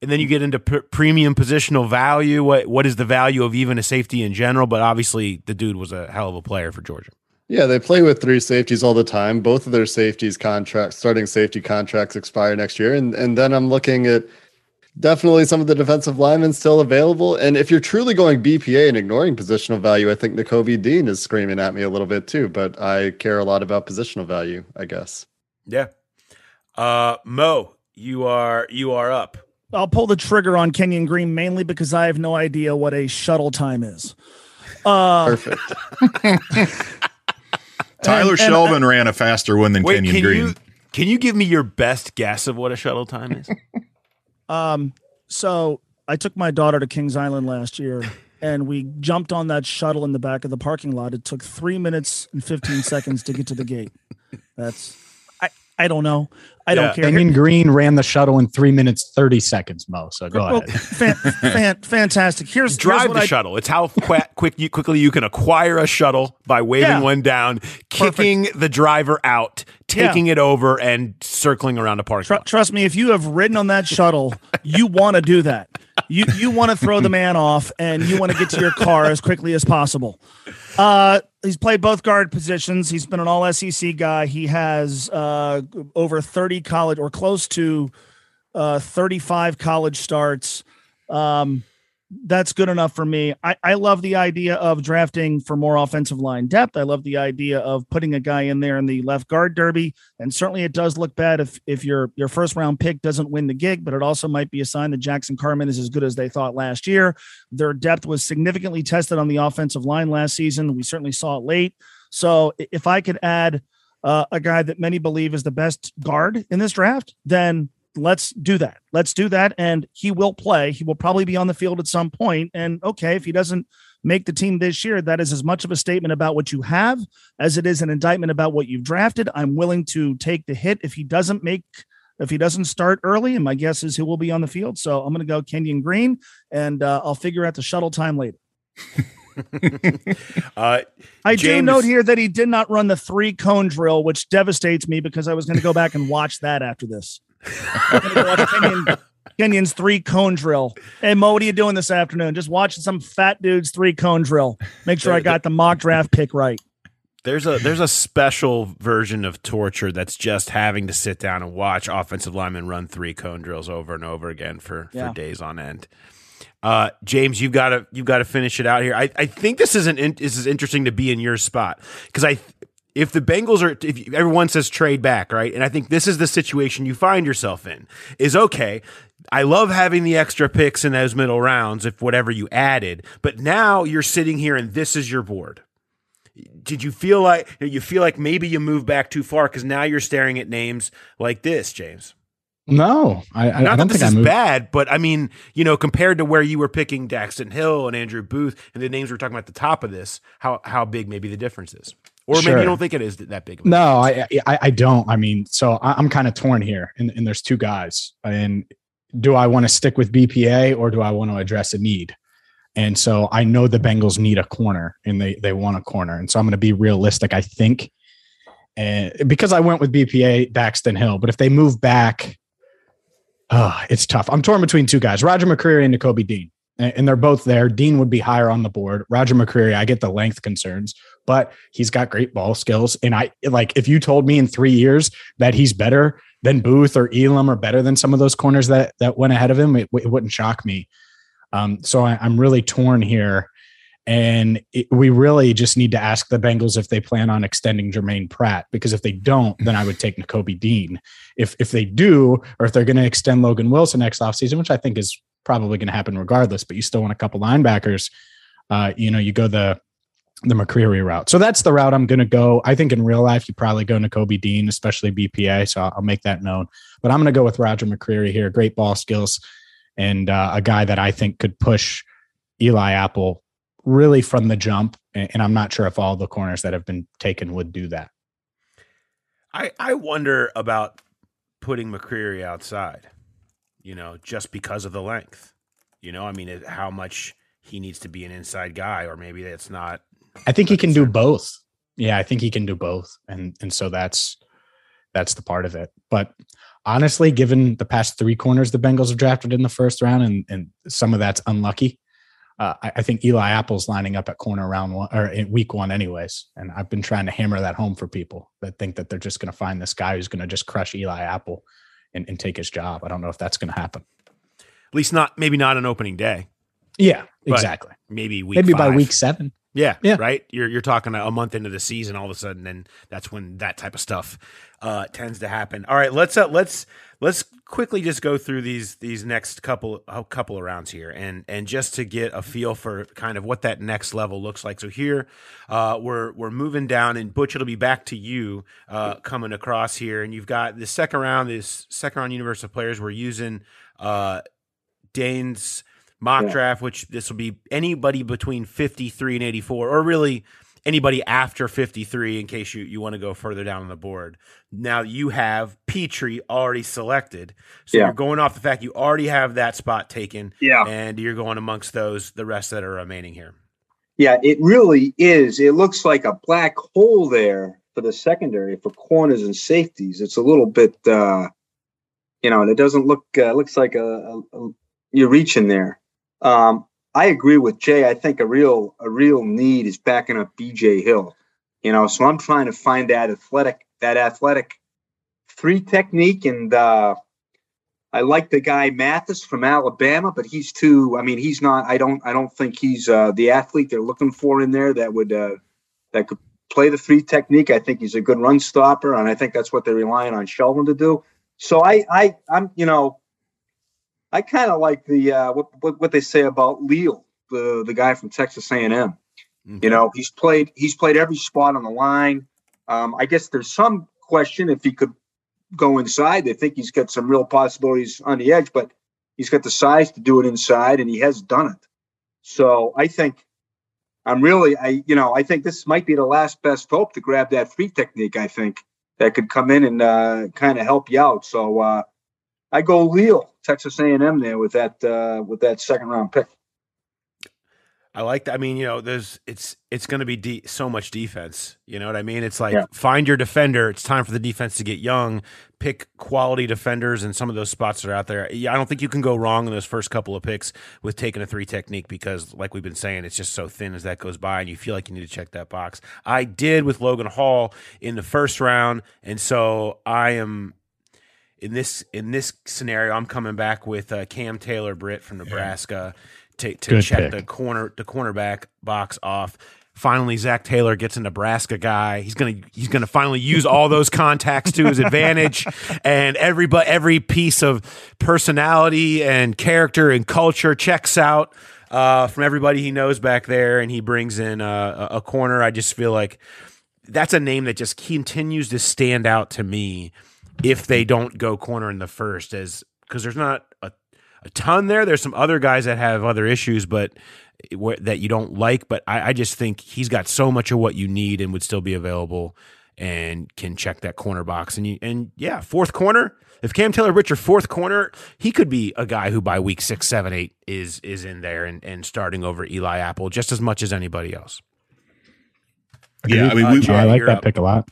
And then you get into premium positional value. What what is the value of even a safety in general? But obviously, the dude was a hell of a player for Georgia. Yeah, they play with three safeties all the time. Both of their safeties contracts, starting safety contracts expire next year. And and then I'm looking at definitely some of the defensive linemen still available. And if you're truly going BPA and ignoring positional value, I think Nakobe Dean is screaming at me a little bit too. But I care a lot about positional value, I guess. Yeah. Uh Mo, you are you are up. I'll pull the trigger on Kenyon Green mainly because I have no idea what a shuttle time is. Uh, Perfect. Tyler and, Shelvin and, ran a faster one than wait, Kenyon can Green. You, can you give me your best guess of what a shuttle time is? um, so I took my daughter to Kings Island last year and we jumped on that shuttle in the back of the parking lot. It took three minutes and 15 seconds to get to the gate. That's I don't know. I yeah. don't care. Kenyon Green ran the shuttle in three minutes thirty seconds, Mo. So go well, ahead. Fan, fan, fantastic. Here's drive here's the I, shuttle. It's how quick, quick you, quickly you can acquire a shuttle by waving yeah. one down, kicking Perfect. the driver out, taking yeah. it over, and circling around a parking Tr- Trust me, if you have ridden on that shuttle, you want to do that. You you want to throw the man off, and you want to get to your car as quickly as possible. Uh, he's played both guard positions. He's been an all SEC guy. He has uh, over 30 college or close to uh, 35 college starts. Um, that's good enough for me. I, I love the idea of drafting for more offensive line depth. I love the idea of putting a guy in there in the left guard derby. And certainly it does look bad if if your your first round pick doesn't win the gig, but it also might be a sign that Jackson Carman is as good as they thought last year. Their depth was significantly tested on the offensive line last season. We certainly saw it late. So if I could add uh, a guy that many believe is the best guard in this draft, then let's do that. Let's do that. And he will play. He will probably be on the field at some point. And okay, if he doesn't make the team this year, that is as much of a statement about what you have as it is an indictment about what you've drafted. I'm willing to take the hit if he doesn't make if he doesn't start early, and my guess is he will be on the field. So I'm going to go Kenyon Green, and uh, I'll figure out the shuttle time later. uh, I James... do note here that he did not run the three cone drill, which devastates me because I was going to go back and watch that after this. Kenyon, Kenyon's three cone drill. Hey Mo, what are you doing this afternoon? Just watching some fat dude's three cone drill. Make sure I got the mock draft pick right. There's a there's a special version of torture that's just having to sit down and watch offensive linemen run three cone drills over and over again for, yeah. for days on end. Uh, James, you've got to you've got to finish it out here. I, I think this is an in, this is interesting to be in your spot because I if the Bengals are, if everyone says trade back, right? And I think this is the situation you find yourself in is okay. I love having the extra picks in those middle rounds, if whatever you added, but now you're sitting here and this is your board. Did you feel like you feel like maybe you moved back too far because now you're staring at names like this, James? No, I, I Not don't that this is bad, but I mean, you know, compared to where you were picking Daxton Hill and Andrew Booth and the names we're talking about at the top of this, how how big maybe the difference is, or maybe you don't think it is that big. Of a No. I, I I don't. I mean, so I- I'm kind of torn here, and, and there's two guys. And do I want to stick with BPA or do I want to address a need? And so I know the Bengals need a corner, and they they want a corner, and so I'm going to be realistic. I think, and because I went with BPA, Daxton Hill, but if they move back, oh, it's tough. I'm torn between two guys, Roger McCreary and Nakobe Dean, and, and they're both there. Dean would be higher on the board. Roger McCreary, I get the length concerns but he's got great ball skills. And I like if you told me in three years that he's better than Booth or Elam or better than some of those corners that that went ahead of him, it, it wouldn't shock me. Um, so I, I'm really torn here. And it, we really just need to ask the Bengals if they plan on extending Germaine Pratt, because if they don't, then I would take Nakobe Dean. If if they do, or if they're going to extend Logan Wilson next offseason, which I think is probably going to happen regardless, but you still want a couple linebackers, uh, you know, you go the the McCreary route. So that's the route I'm going to go. I think in real life, you probably go to Kobe Dean, especially BPA. So I'll make that known. But I'm going to go with Roger McCreary here. Great ball skills and uh, a guy that I think could push Eli Apple really from the jump. And, I'm not sure if all the corners that have been taken would do that. I I wonder about putting McCreary outside. You know, just because of the length. You know, I mean, how much he needs to be an inside guy, or maybe that's not. I think he can do both. Yeah, I think he can do both, and and so that's that's the part of it. But honestly, given the past three corners the Bengals have drafted in the first round, and and some of that's unlucky, uh, I, I think Eli Apple's lining up at corner round one or in week one, anyways. And I've been trying to hammer that home for people that think that they're just going to find this guy who's going to just crush Eli Apple and, and take his job. I don't know if that's going to happen. At least not maybe not an opening day. Yeah, exactly. Maybe week Maybe by week seven. Yeah, Yeah. right. You're you're talking a month into the season, all of a sudden, and that's when that type of stuff uh, tends to happen. All right, let's uh, let's let's quickly just go through these these next couple a couple of rounds here, and and just to get a feel for kind of what that next level looks like. So here, uh, we're we're moving down, and Butch, it'll be back to you uh, coming across here, and you've got the second round, this second round universe of players. We're using uh, Dane's mock Yeah. draft, which this will be anybody between 53 and 84, or really anybody after 53 in case you, you want to go further down on the board. Now you have Pitre already selected. So Yeah. you're going off the fact you already have that spot taken. Yeah. And you're going amongst those, the rest that are remaining here. Yeah, it really is. It looks like a black hole there for the secondary for corners and safeties. It's a little bit, uh, you know, and it doesn't look uh, looks like a, a, a you're reaching there. Um, I agree with Jay. I think a real a real need is backing up BJ Hill. You know, so I'm trying to find that athletic that athletic three technique and uh, I like the guy Mathis from Alabama, but he's too. I mean, he's not. I don't. I don't think he's uh, the athlete they're looking for in there that would uh, that could play the three technique. I think he's a good run stopper, and I think that's what they're relying on Sheldon to do. So I, I, I'm, you know, I kind of like the uh, what, what what they say about Leal, the the guy from Texas A&M. You know, he's played he's played every spot on the line. Um, I guess there's some question if he could go inside. They think he's got some real possibilities on the edge, but he's got the size to do it inside, and he has done it. So I think I'm really, I you know, I think this might be the last best hope to grab that three technique. I think that could come in and uh, kind of help you out. So uh, I go Leal, Texas A&M there with that uh, with that second round pick. I like that. I mean, you know, there's it's it's going to be de- so much defense. You know what I mean? It's like Yeah. find your defender. It's time for the defense to get young. Pick quality defenders, and some of those spots that are out there. I don't think you can go wrong in those first couple of picks with taking a three technique because, like we've been saying, it's just so thin as that goes by, and you feel like you need to check that box. I did with Logan Hall in the first round, and so I am in this in this scenario. I'm coming back with uh, Cam Taylor Britt from Nebraska to, to check pick. the corner the cornerback box off. Finally, Zac Taylor gets a Nebraska guy. He's gonna he's gonna finally use all those contacts to his advantage, and every but every piece of personality and character and culture checks out uh, from everybody he knows back there, and he brings in uh, a, a corner. I just feel like that's a name that just continues to stand out to me if they don't go corner in the first, as because there's not a, a ton there. There's some other guys that have other issues, but that you don't like. But I, I just think he's got so much of what you need and would still be available and can check that corner box. And you, and yeah, fourth corner. If Cam Taylor Britt your fourth corner, he could be a guy who by week six, seven, eight is is in there and, and starting over Eli Apple just as much as anybody else. Yeah, I mean, we, uh, I like that up. pick a lot.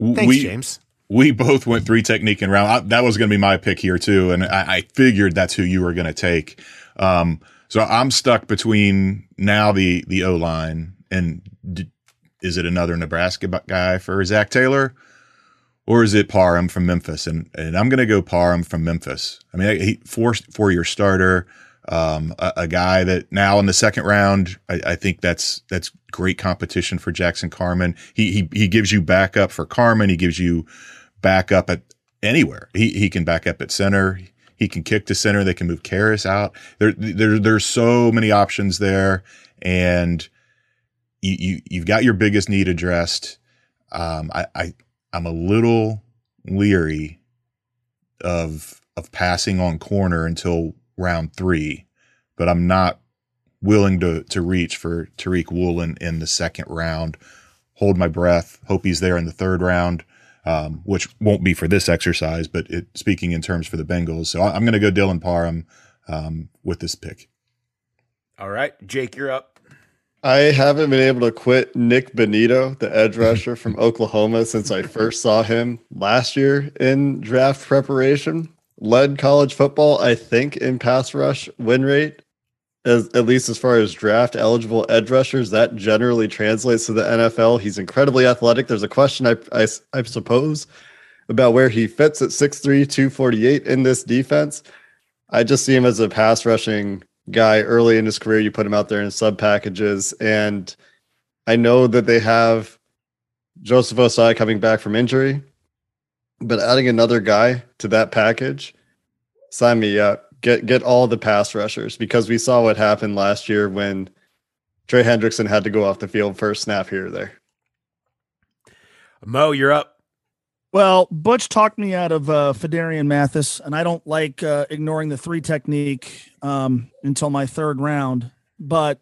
Thanks, we, James. We both went three technique in round. I, that was going to be my pick here too, and I, I figured that's who you were going to take. Um, so I'm stuck between now the the O line and d- is it another Nebraska guy for Zac Taylor, or is it Parham from Memphis? And and I'm going to go Parham from Memphis. I mean, he four four year starter, um, a, a, guy that now in the second round, I, I, think that's that's great competition for Jackson Carman. He he he gives you backup for Carman. He gives you backup at anywhere. He he can back up at center. He can kick to center. They can move Karras out. There, there, there's so many options there, and you, you you've got your biggest need addressed. Um, I, I I'm a little leery of of passing on corner until round three, but I'm not willing to to reach for Tariq Woolen in the second round. Hold my breath. Hope he's there in the third round um, which won't be for this exercise, but it, speaking in terms for the Bengals. So I'm going to go Dylan Parham um, with this pick. All right, Jake, you're up. I haven't been able to quit Nik Bonitto, the edge rusher from Oklahoma, since I first saw him last year in draft preparation. Led college football, I think, in pass rush win rate as, at least as far as draft eligible edge rushers, that generally translates to the NFL. He's incredibly athletic. There's a question, I, I, I suppose, about where he fits at 6'3, 248 in this defense. I just see him as a pass rushing guy early in his career. You put him out there in sub packages. And I know that they have Joseph Ossai coming back from injury, but adding another guy to that package, sign me up get get all the pass rushers because we saw what happened last year when Trey Hendrickson had to go off the field first snap here or there. Mo, you're up. Well, Butch talked me out of uh, Phidarian Mathis, and I don't like uh, ignoring the three technique um, until my third round. But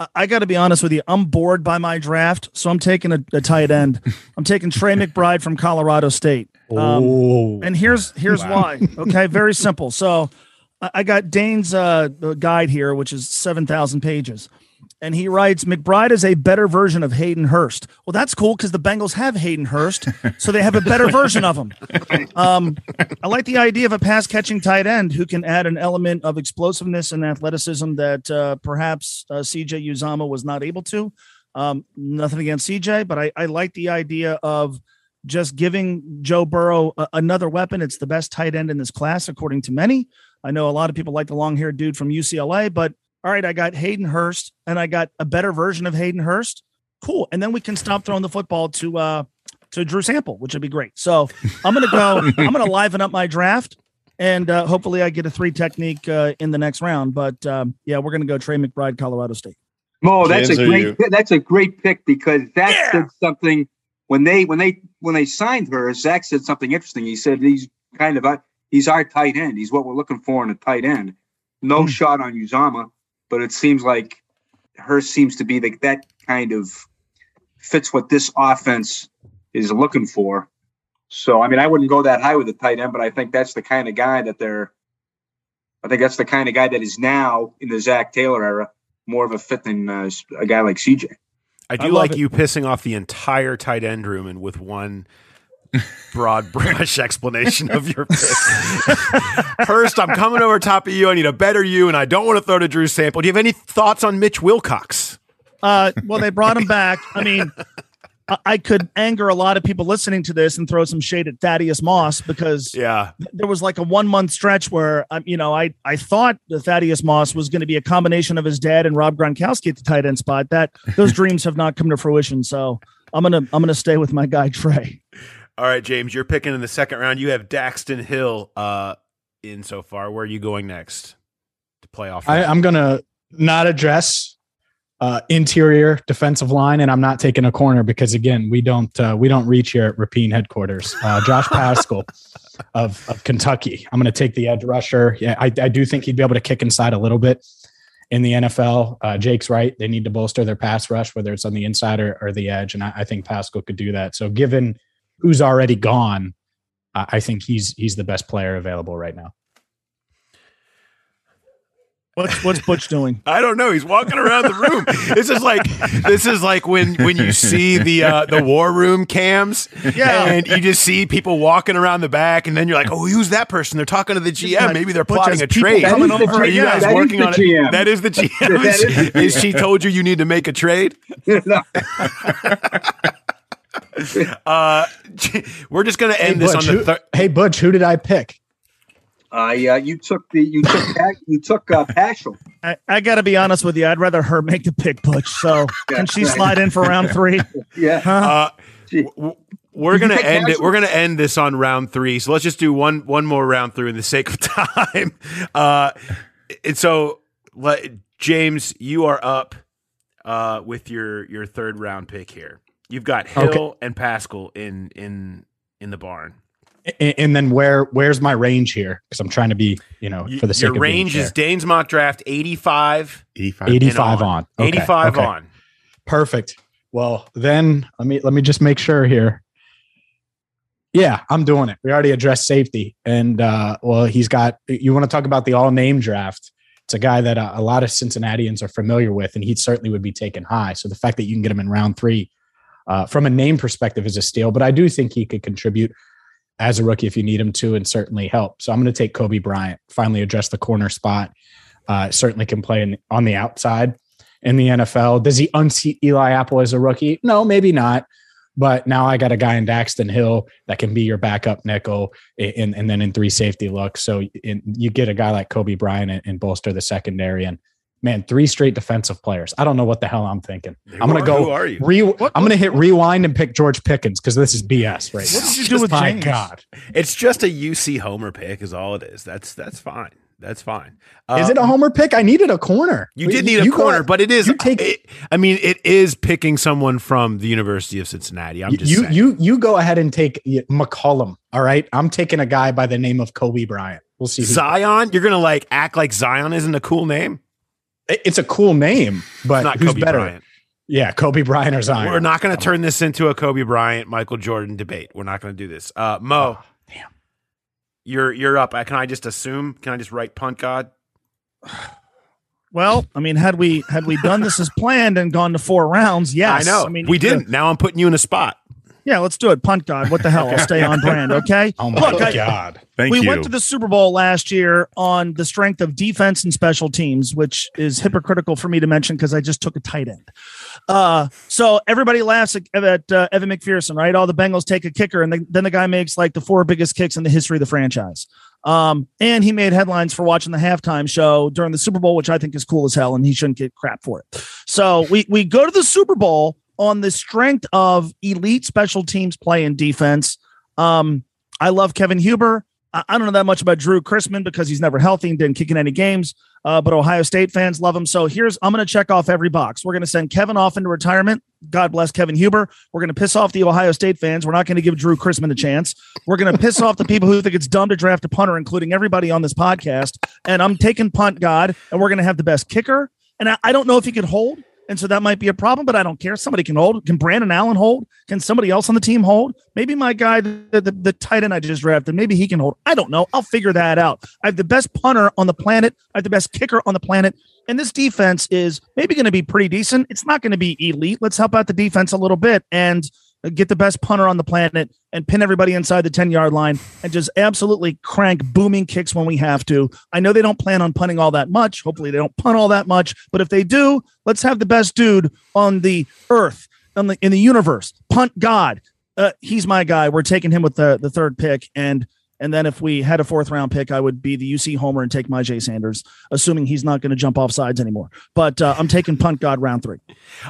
I, I got to be honest with you, I'm bored by my draft, so I'm taking a, a tight end. I'm taking Trey McBride from Colorado State. Um, oh, and here's here's wow. why. Okay, very simple. So I got Dane's uh, guide here, which is 7,000 pages. And he writes McBride is a better version of Hayden Hurst. Well, that's cool because the Bengals have Hayden Hurst, so they have a better version of him. Um, I like the idea of a pass catching tight end who can add an element of explosiveness and athleticism that uh, perhaps uh, CJ Uzomah was not able to. Um, nothing against CJ, but I, I like the idea of just giving Joe Burrow a, another weapon. It's the best tight end in this class, according to many. I know a lot of people like the long haired dude from UCLA, but all right, I got Hayden Hurst and I got a better version of Hayden Hurst. Cool. And then we can stop throwing the football to uh to Drew Sample, which would be great. So I'm gonna go, I'm gonna liven up my draft and uh, hopefully I get a three technique uh, in the next round. But um, yeah, we're gonna go Trey McBride, Colorado State. Mo, that's James, a great that's a great pick because that yeah. said something when they when they when they signed her, Zac said something interesting. He said he's kind of he's our tight end. He's what we're looking for in a tight end. No mm. shot on Uzomah, but it seems like her seems to be the, that kind of fits what this offense is looking for. So, I mean, I wouldn't go that high with the tight end, but I think that's the kind of guy that they're. I think that's the kind of guy that is now in the Zac Taylor era more of a fit than uh, a guy like CJ. I do I like it. you pissing off the entire tight end room and with one broad brush explanation of your pick. First, I'm coming over top of you. I need a better you, and I don't want to throw to Drew Sample. Do you have any thoughts on Mitch Wilcox? Uh, well, they brought him back. I mean, I could anger a lot of people listening to this and throw some shade at Thaddeus Moss because yeah, there was like a one month stretch where um, you know I I thought that Thaddeus Moss was going to be a combination of his dad and Rob Gronkowski at the tight end spot. That those dreams have not come to fruition. So I'm gonna I'm gonna stay with my guy Trey. All right, James, you're picking in the second round. You have Daxton Hill uh, in so far. Where are you going next to play off? I, I'm going to not address uh, interior defensive line, and I'm not taking a corner because again, we don't uh, we don't reach here at Rapien headquarters. Uh, Josh Paschal of of Kentucky. I'm going to take the edge rusher. Yeah, I, I do think he'd be able to kick inside a little bit in the NFL. Uh, Jake's right; they need to bolster their pass rush, whether it's on the inside or, or the edge, and I, I think Paschal could do that. So, given who's already gone, I think he's he's the best player available right now. What's what's Butch doing? I don't know. He's walking around the room. this is like this is like when when you see the uh, the war room cams, Yeah. and you just see people walking around the back, and then you're like, oh, who's that person? They're talking to the GM. like Maybe they're plotting a trade. coming That is the Are you guys That is working the on GM. it? That is the GM. That is Is, is she told you you need to make a trade? No. Uh, we're just gonna end hey, this Butch, on the who, third. hey Butch, who did I pick? I uh, you took the you took Pa- you took uh, Paschal. I, I got to be honest with you. I'd rather her make the pick, Butch. So Yeah, can she right. slide in for round three? Yeah. Huh? Uh, w- w- we're gonna end it. We're gonna end this on round three. So let's just do one one more round through in the sake of time. Uh, and so, let, James, you are up uh, with your your third round pick here. You've got Hill Okay. and Paschal in in in the barn. And, and then where where's my range here? Because I'm trying to be, you know, for the sake your of being range is fair. Dane's mock draft 85 85. 85 and on. Okay, 85 okay. on. Perfect. Well, then let me let me just make sure here. Yeah, I'm doing it. We already addressed safety, and uh, well, he's got. You want to talk about the all name draft? It's a guy that uh, a lot of Cincinnatians are familiar with, and he certainly would be taken high. So the fact that you can get him in round three, uh, from a name perspective, is a steal. But I do think he could contribute as a rookie if you need him to, and certainly help. So I'm going to take Coby Bryant. Finally, address the corner spot. Uh, certainly can play in, on the outside in the NFL. Does he unseat Eli Apple as a rookie? No, maybe not. But now I got a guy in Daxton Hill that can be your backup nickel, and, and then in three safety looks. So in, you get a guy like Coby Bryant and, and bolster the secondary. And man, three straight defensive players. I don't know what the hell I'm thinking. I'm gonna are- go. Who are you? Re- I'm gonna hit rewind and pick George Pickens because this is BS right What now. did you do with My James? God, It's just a UC Homer pick, is all it is. That's that's fine. That's fine. is Uh, it a homer pick? I needed a corner. You did need a You corner, but it is. you take- it, I mean, it is picking someone from the University of Cincinnati. I'm just you saying. you you go ahead and take McCollum. All right, I'm taking a guy by the name of Coby Bryant. We'll see. who- Zyon. You're gonna like act like Zyon isn't a cool name. It- It's a cool name, but not who's Kobe better? Bryant. Yeah, Kobe Bryant or Zion. We're not going to turn this into a Kobe Bryant, Michael Jordan debate. We're not going to do this. Uh, Mo, Oh, damn. you're you're up. Uh, Can I just assume? Can I just write punt God? Well, I mean, had we had we done this as planned and gone to four rounds, yes. I know. I mean, we didn't. Now I'm putting you in a spot. Yeah, let's do it. Punt God. What the hell? I'll stay on brand. Okay. Oh my Look, I- god! Thank we you. We went to the Super Bowl last year on the strength of defense and special teams, which is hypocritical for me to mention because I just took a tight end. Uh, so everybody laughs at, at uh, Evan McPherson, right? All the Bengals take a kicker, and the, then the guy makes like the four biggest kicks in the history of the franchise. Um, and he made headlines for watching the halftime show during the Super Bowl, which I think is cool as hell, and he shouldn't get crap for it. So we we go to the Super Bowl on the strength of elite special teams play and defense. Um, I love Kevin Huber. I, I don't know that much about Drue Chrisman because he's never healthy and didn't kick in any games. Uh, but Ohio State fans love him. So here's I'm going to check off every box. We're going to send Kevin off into retirement. God bless Kevin Huber. We're going to piss off the Ohio State fans. We're not going to give Drue Chrisman a chance. We're going to piss off the people who think it's dumb to draft a punter, including everybody on this podcast. And I'm taking punt God, and we're going to have the best kicker. And I, I don't know if he could hold. And so that might be a problem, but I don't care. Somebody can hold. Can Brandon Allen hold? Can somebody else on the team hold? Maybe my guy, the, the, the tight end I just drafted, maybe he can hold. I don't know. I'll figure that out. I have the best punter on the planet. I have the best kicker on the planet. And this defense is maybe going to be pretty decent. It's not going to be elite. Let's help out the defense a little bit and get the best punter on the planet and pin everybody inside the 10 yard line and just absolutely crank booming kicks when we have to. I know they don't plan on punting all that much. Hopefully, they don't punt all that much. But if they do, let's have the best dude on the earth, on the, in the universe. Punt God. Uh, he's my guy. We're taking him with the, the third pick. And and then if we had a fourth round pick, I would be the UC Homer and take my Jay Sanders, assuming he's not going to jump off sides anymore. But uh, I'm taking punt God round three.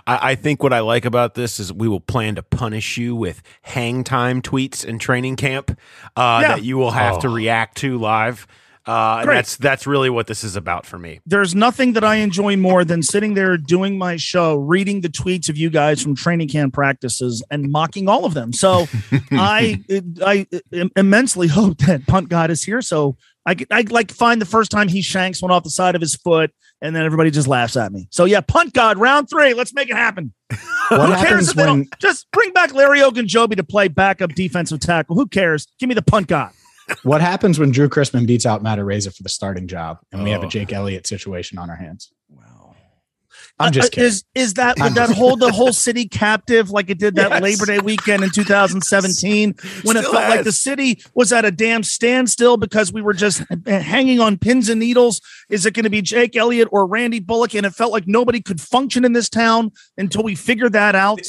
I, I think what I like about this is we will plan to punish you with hang time tweets in training camp uh, Yeah. that you will have to Oh. react to live. Uh, that's that's really what this is about for me. There's nothing that I enjoy more than sitting there doing my show, reading the tweets of you guys from training camp practices and mocking all of them. So I I immensely hope that Punt God is here. So I I like find the first time he shanks one off the side of his foot, and then everybody just laughs at me. So yeah, Punt God round three. Let's make it happen. What Who cares if they don't just bring back Larry Ogunjobi to play backup defensive tackle? Who cares? Give me the Punt God. What happens when Drue Chrisman beats out Matt Araiza for the starting job and we have a Oh. Jake Elliott situation on our hands? I'm just Uh, kidding. Is is that I'm would that hold the whole city captive like it did that Yes. Labor Day weekend in 2017 when it Still felt like the city was at a damn standstill because we were just hanging on pins and needles? Is it going to be Jake Elliott or Randy Bullock? And it felt like nobody could function in this town until we figured that out.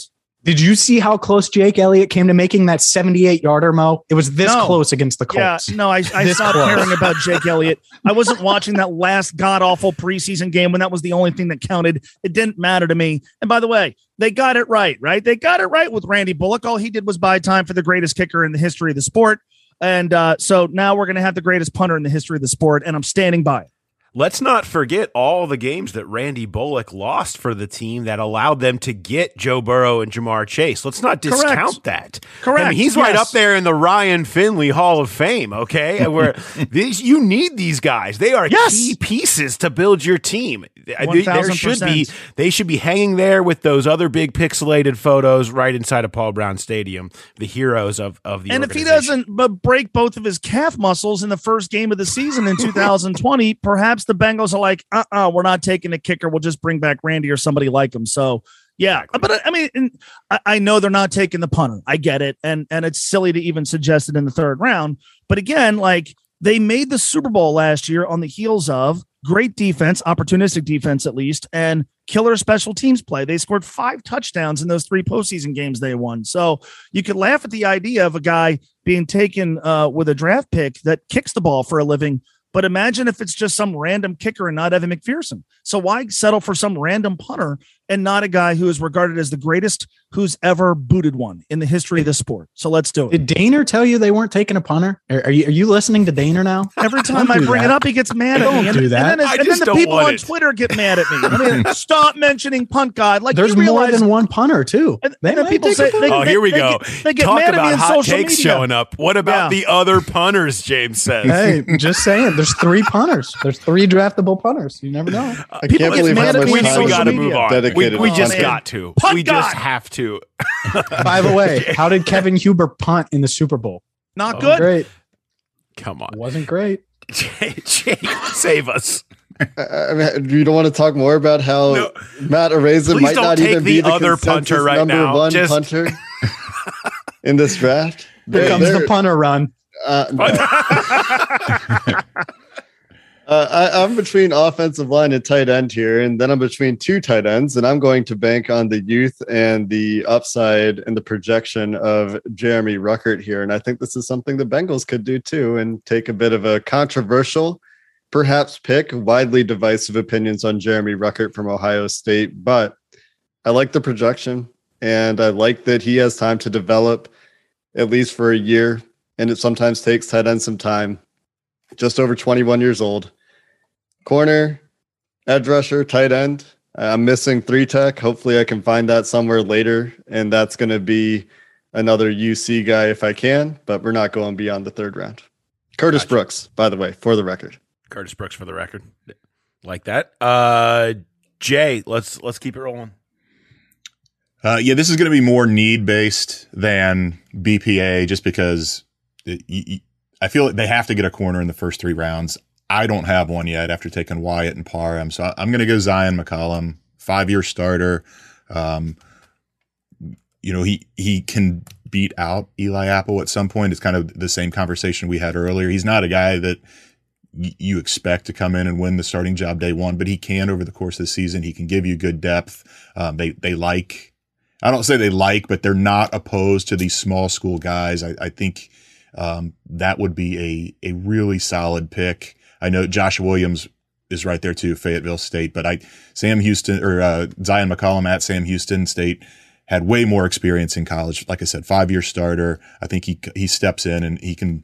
Did you see how close Jake Elliott came to making that 78 yarder, Mo? It was this No. close against the Yeah, Colts. no, I, I stopped close. caring about Jake Elliott. I wasn't watching that last god awful preseason game when that was the only thing that counted. It didn't matter to me. And by the way, they got it right, right? They got it right with Randy Bullock. All he did was buy time for the greatest kicker in the history of the sport. And uh, so now we're going to have the greatest punter in the history of the sport, and I'm standing by it. Let's not forget all the games that Randy Bullock lost for the team that allowed them to get Joe Burrow and Ja'Marr Chase. Let's not Correct. discount that. Correct. I mean, he's right up there in the Ryan Finley Hall of Fame. Okay, where these you need these guys. They are Yes. key pieces to build your team. I think There should be they should be hanging there with those other big pixelated photos right inside of Paul Brown Stadium. The heroes of of the and if he doesn't break both of his calf muscles in the first game of the season in 2020, perhaps the Bengals are like, uh uh-uh, uh, we are not taking a kicker. We'll just bring back Randy or somebody like him. So, yeah. But I- I mean, I know they're not taking the punter. I get it. And, and it's silly to even suggest it in the third round. But again, like they made the Super Bowl last year on the heels of great defense, opportunistic defense at least, and killer special teams play. They scored five touchdowns in those three postseason games they won. So you could laugh at the idea of a guy being taken uh, with a draft pick that kicks the ball for a living. But imagine if it's just some random kicker and not Evan McPherson. So why settle for some random punter and not a guy who is regarded as the greatest who's ever booted one in the history of the sport? So let's do it. Did Dehner tell you they weren't taking a punter? Are, are you are you listening to Dehner now? Every time I bring that. it up, he gets mad at Don't me. And, do that. and then, I and then the people on it. Twitter get mad at me. I mean, stop mentioning punt god. Like There's you more than one punter too. And, They and then people say, they, Oh, they- here we they go. Get, they get Talk mad at me about hot social takes media. showing up. What about Yeah. the other punters? James says. Hey, just saying. There's three punters. There's three draftable punters. You never know. I People can't get mad at me we, time we got to move on. We, we just man. got to. Punt we just God. have to. By the way, how did Kevin Huber punt in the Super Bowl? Not good. Great. Come on, Wasn't great. Jake, Jake, save us. I I mean, you don't want to talk more about how No. Matt Araiza Please might don't even the be the other punter right number now. one Just- punter in this draft. Here They're- comes the punter run. uh, no. Uh, I, I'm between offensive line and tight end here, and then I'm between two tight ends, and I'm going to bank on the youth and the upside and the projection of Jeremy Ruckert here. And I think this is something the Bengals could do too, and take a bit of a controversial, perhaps pick, widely divisive opinions on Jeremy Ruckert from Ohio State. But I like the projection, and I like that he has time to develop at least for a year, and it sometimes takes tight end some time. Just over 21 years old corner, edge rusher, tight end. I'm missing three tech. Hopefully, I can find that somewhere later, and that's going to be another UC guy if I can. But we're not going beyond the third round. Curtis Gotcha. Brooks, by the way, for the record. Curtis Brooks for the record. Like that. Uh Jay, let's let's keep it rolling. Uh, yeah, this is going to be more need based than BPA, just because it, y- y- I feel like they have to get a corner in the first three rounds. I don't have one yet after taking Wyatt and Parham, so I'm going to go Zyon McCollum, five year starter. Um, you know, he he can beat out Eli Apple at some point. It's kind of the same conversation we had earlier. He's not a guy that you expect to come in and win the starting job day one, but he can over the course of the season. He can give you good depth. Um, they they like. I don't say they like, but they're not opposed to these small school guys. I, I think um, that would be a a really solid pick. I know Josh Williams is right there too, Fayetteville State, but I Sam Houston or uh, Zyon McCollum at Sam Houston State had way more experience in college. Like I said, five year starter. I think he he steps in and he can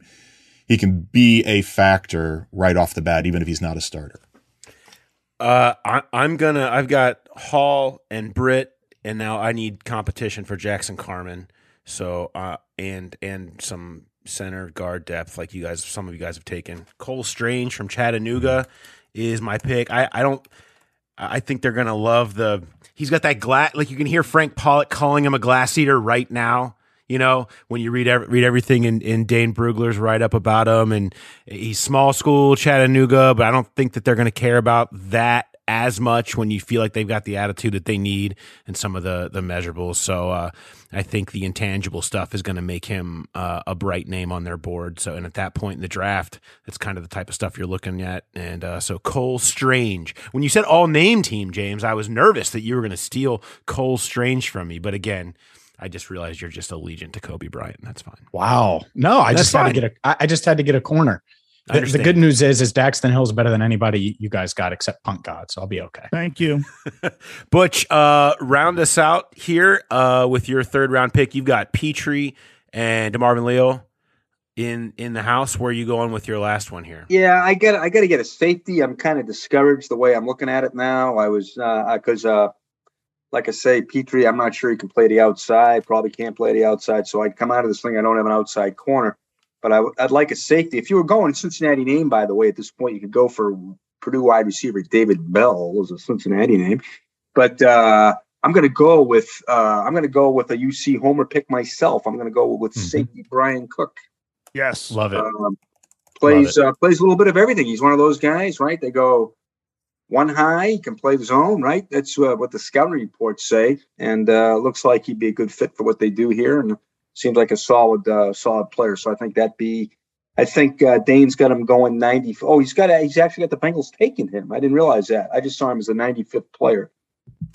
he can be a factor right off the bat, even if he's not a starter. Uh, I, I'm gonna. I've got Hall and Britt, and now I need competition for Jackson Carman. So, uh, and and some center guard depth, like you guys, some of you guys have taken. Cole Strange from Chattanooga is my pick. I, I don't. I think they're gonna love the. He's got that glass. Like you can hear Frank Pollack calling him a glass eater right now. You know, when you read every, read everything in, in Dane Brugler's write up about him, and he's small school Chattanooga, but I don't think that they're going to care about that as much when you feel like they've got the attitude that they need and some of the the measurables. So uh, I think the intangible stuff is going to make him uh, a bright name on their board. So and at that point in the draft, that's kind of the type of stuff you're looking at. And uh, so Cole Strange, when you said all name team, James, I was nervous that you were going to steal Cole Strange from me, but again. I just realized you're just allegiant to Coby Bryant. That's fine. Wow. No, I That's just had fine. to get a. I just had to get a corner. I The, the good news is, is Daxton Hill's better than anybody you guys got except Punk God, so I'll be okay. Thank you. Butch, uh, round us out here uh, with your third round pick. You've got Pitre and DeMarvin Leal in in the house. Where are you going with your last one here? Yeah, I got I got to get a safety. I'm kind of discouraged the way I'm looking at it now. I was because uh, like I say, Pitre, I'm not sure he can play the outside. Probably can't play the outside. So I'd come out of this thing. I don't have an outside corner, but I, would- like a safety. If you were going Cincinnati name, by the way, at this point, you could go for Purdue wide receiver David Bell was a Cincinnati name, but uh, I'm going to go with uh, I'm going to go with a UC homer pick myself. I'm going to go with Mhm. safety Bryan Cook. Yes. Love it. Um, plays uh, plays a little bit of everything. He's one of those guys, right? They go one high, he can play the zone, right? That's uh, what the scouting reports say, and uh, looks like he'd be a good fit for what they do here, and seems like a solid uh, solid player. So I think that be. I think uh, Dane's got him going 90. Oh, he's got he's actually got the Bengals taking him. I didn't realize that. I just saw him as a 95th player.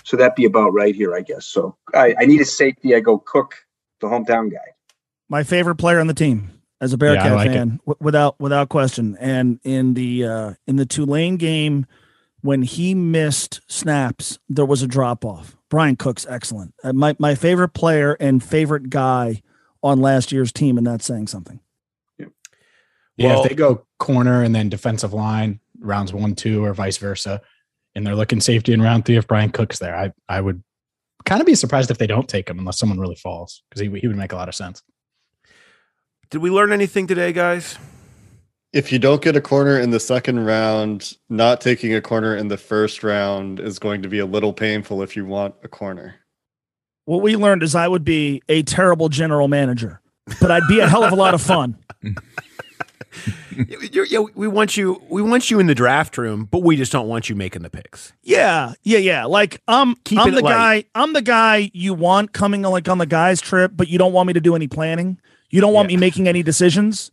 So that'd be about right here, I guess. So I, I need a safety. I go Cook, the hometown guy. my favorite player on the team as a Bearcat Yeah, like fan, w- without without question. And in the uh, in the Tulane game, when he missed snaps, there was a drop off. Bryan Cook's excellent. Uh, my my favorite player and favorite guy on last year's team, and that's saying something. Yeah, Well- if they go corner and then defensive line rounds one, two, or vice versa, and they're looking safety in round three, if Bryan Cook's there, I I would kind of be surprised if they don't take him unless someone really falls because he he would make a lot of sense. Did we learn anything today, guys? If you don't get a corner in the second round, not taking a corner in the first round is going to be a little painful if you want a corner. What we learned is I would be a terrible general manager, but I'd be a hell of a lot of fun. You- you- we want you. We want you in the draft room, but we just don't want you making the picks. Yeah, yeah, yeah. Like um, Keep I'm it the light. guy. I'm the guy you want coming like on the guys trip, but you don't want me to do any planning. You don't want Yeah. me making any decisions.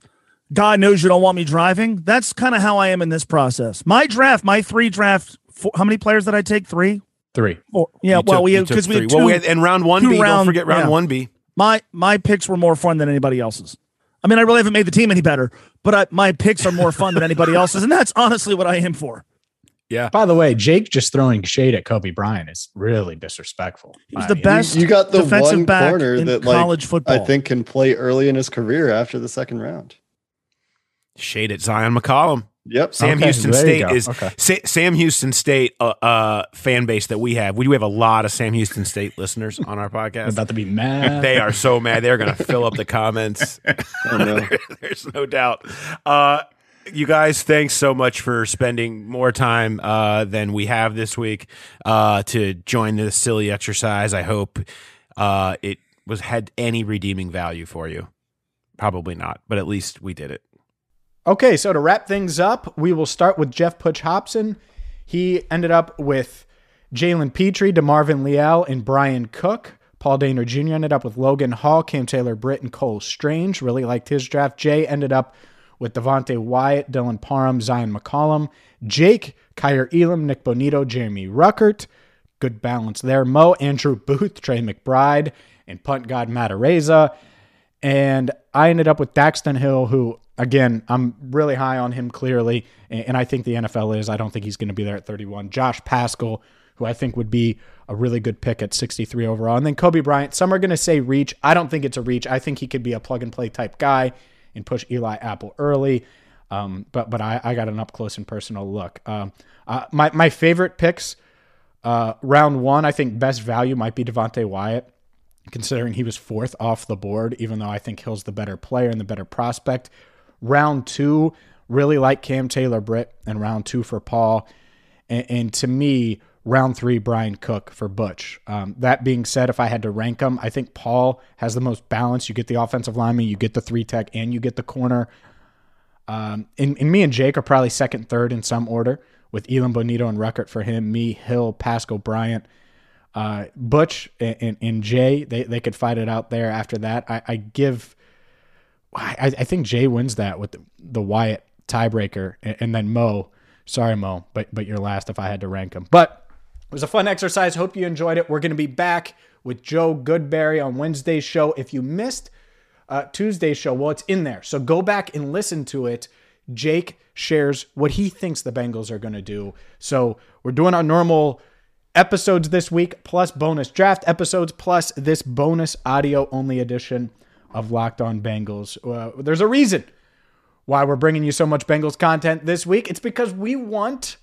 God knows you don't want me driving. That's kind of how I am in this process. My draft, my three draft. Four, how many players did I take? Three. Three. Four. Yeah. You well, took- we you had took because we had two. Well, we had, and round one two B. Don't forget round yeah. one B. my my picks were more fun than anybody else's. I mean, I really haven't made the team any better, but I, my picks are more fun than anybody else's, and that's honestly what I aim for. Yeah. By the way, Jake just throwing shade at Coby Bryant is really disrespectful. He's the mean, best You got the defensive one back corner in that, like, college football. I think can play early in his career after the second round. Shade at Zyon McCollum. Yep. Sam Okay, Houston there State is Okay. Sa- Sam Houston State uh, uh, fan base that we have. We do have a lot of Sam Houston State listeners on our I'm podcast. about to be mad. they are so mad. They're going to fill up the comments. Oh, no. There's no doubt. Uh, you guys, thanks so much for spending more time uh, than we have this week uh, to join this silly exercise. I hope uh, it was had any redeeming value for you. Probably not, but at least we did it. Okay, so to wrap things up, we will start with Geoff Butch Hobson. He ended up with Jalen Pitre, DeMarvin Leal, and Bryan Cook. Paul Dehner Jr. ended up with Logan Hall, Cam Taylor Britt, and Cole Strange. Really liked his draft. Jay ended up with Devonte Wyatt, Dylan Parham, Zyon McCollum. Jake, Kaiir Elam, Nik Bonitto, Jeremy Ruckert. Good balance there. Mo, Andrew Booth, Trey McBride, and punt god Matt Araiza. And I ended up with Daxton Hill, who, again, I'm really high on him clearly. And I think the NFL is. I don't think he's going to be there at 31. Josh Paschal, who I think would be a really good pick at 63 overall. And then Coby Bryant. Some are going to say reach. I don't think it's a reach. I think he could be a plug and play type guy. and push Eli Apple early. Um, but but I, I got an up close and personal look. Um, uh, my my favorite picks, uh, round one, I think best value might be Devonte Wyatt, considering he was fourth off the board. Even though I think Hill's the better player and the better prospect. Round two, really like Cam Taylor Britt, and round two for Paul. And, and to me, round three, Bryan Cook for Butch. Um, that being said, if I had to rank them, I think Paul has the most balance. You get the offensive lineman, you get the three tech, and you get the corner. Um, and, and me and Jake are probably second, third in some order, with Elam Bonitto and Ruckert for him, me, Hill, Paschal Bryant. Uh, Butch and, and, and, Jay, they, they could fight it out there after that. I, I give, I, I think Jay wins that with the, the Wyatt tiebreaker, and, and then Mo. Sorry, Mo, but but you're last if I had to rank them. But it was a fun exercise. Hope you enjoyed it. We're going to be back with Joe Goodberry on Wednesday's show. If you missed uh, Tuesday's show, well, it's in there. So go back and listen to it. Jake shares what he thinks the Bengals are going to do. So we're doing our normal episodes this week, plus bonus draft episodes, plus this bonus audio only edition of Locked On Bengals. Uh, there's a reason why we're bringing you so much Bengals content this week. It's because we want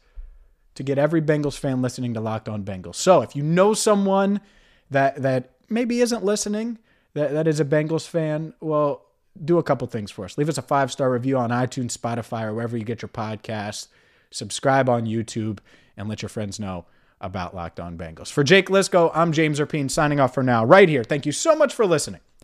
to get every Bengals fan listening to Locked On Bengals. So if you know someone that that maybe isn't listening, that, that is a Bengals fan, well, do a couple things for us. Leave us a five star review on iTunes, Spotify, or wherever you get your podcasts. Subscribe on YouTube and let your friends know about Locked On Bengals. For Jake Liscow, I'm James Rapien signing off for now, right here. Thank you so much for listening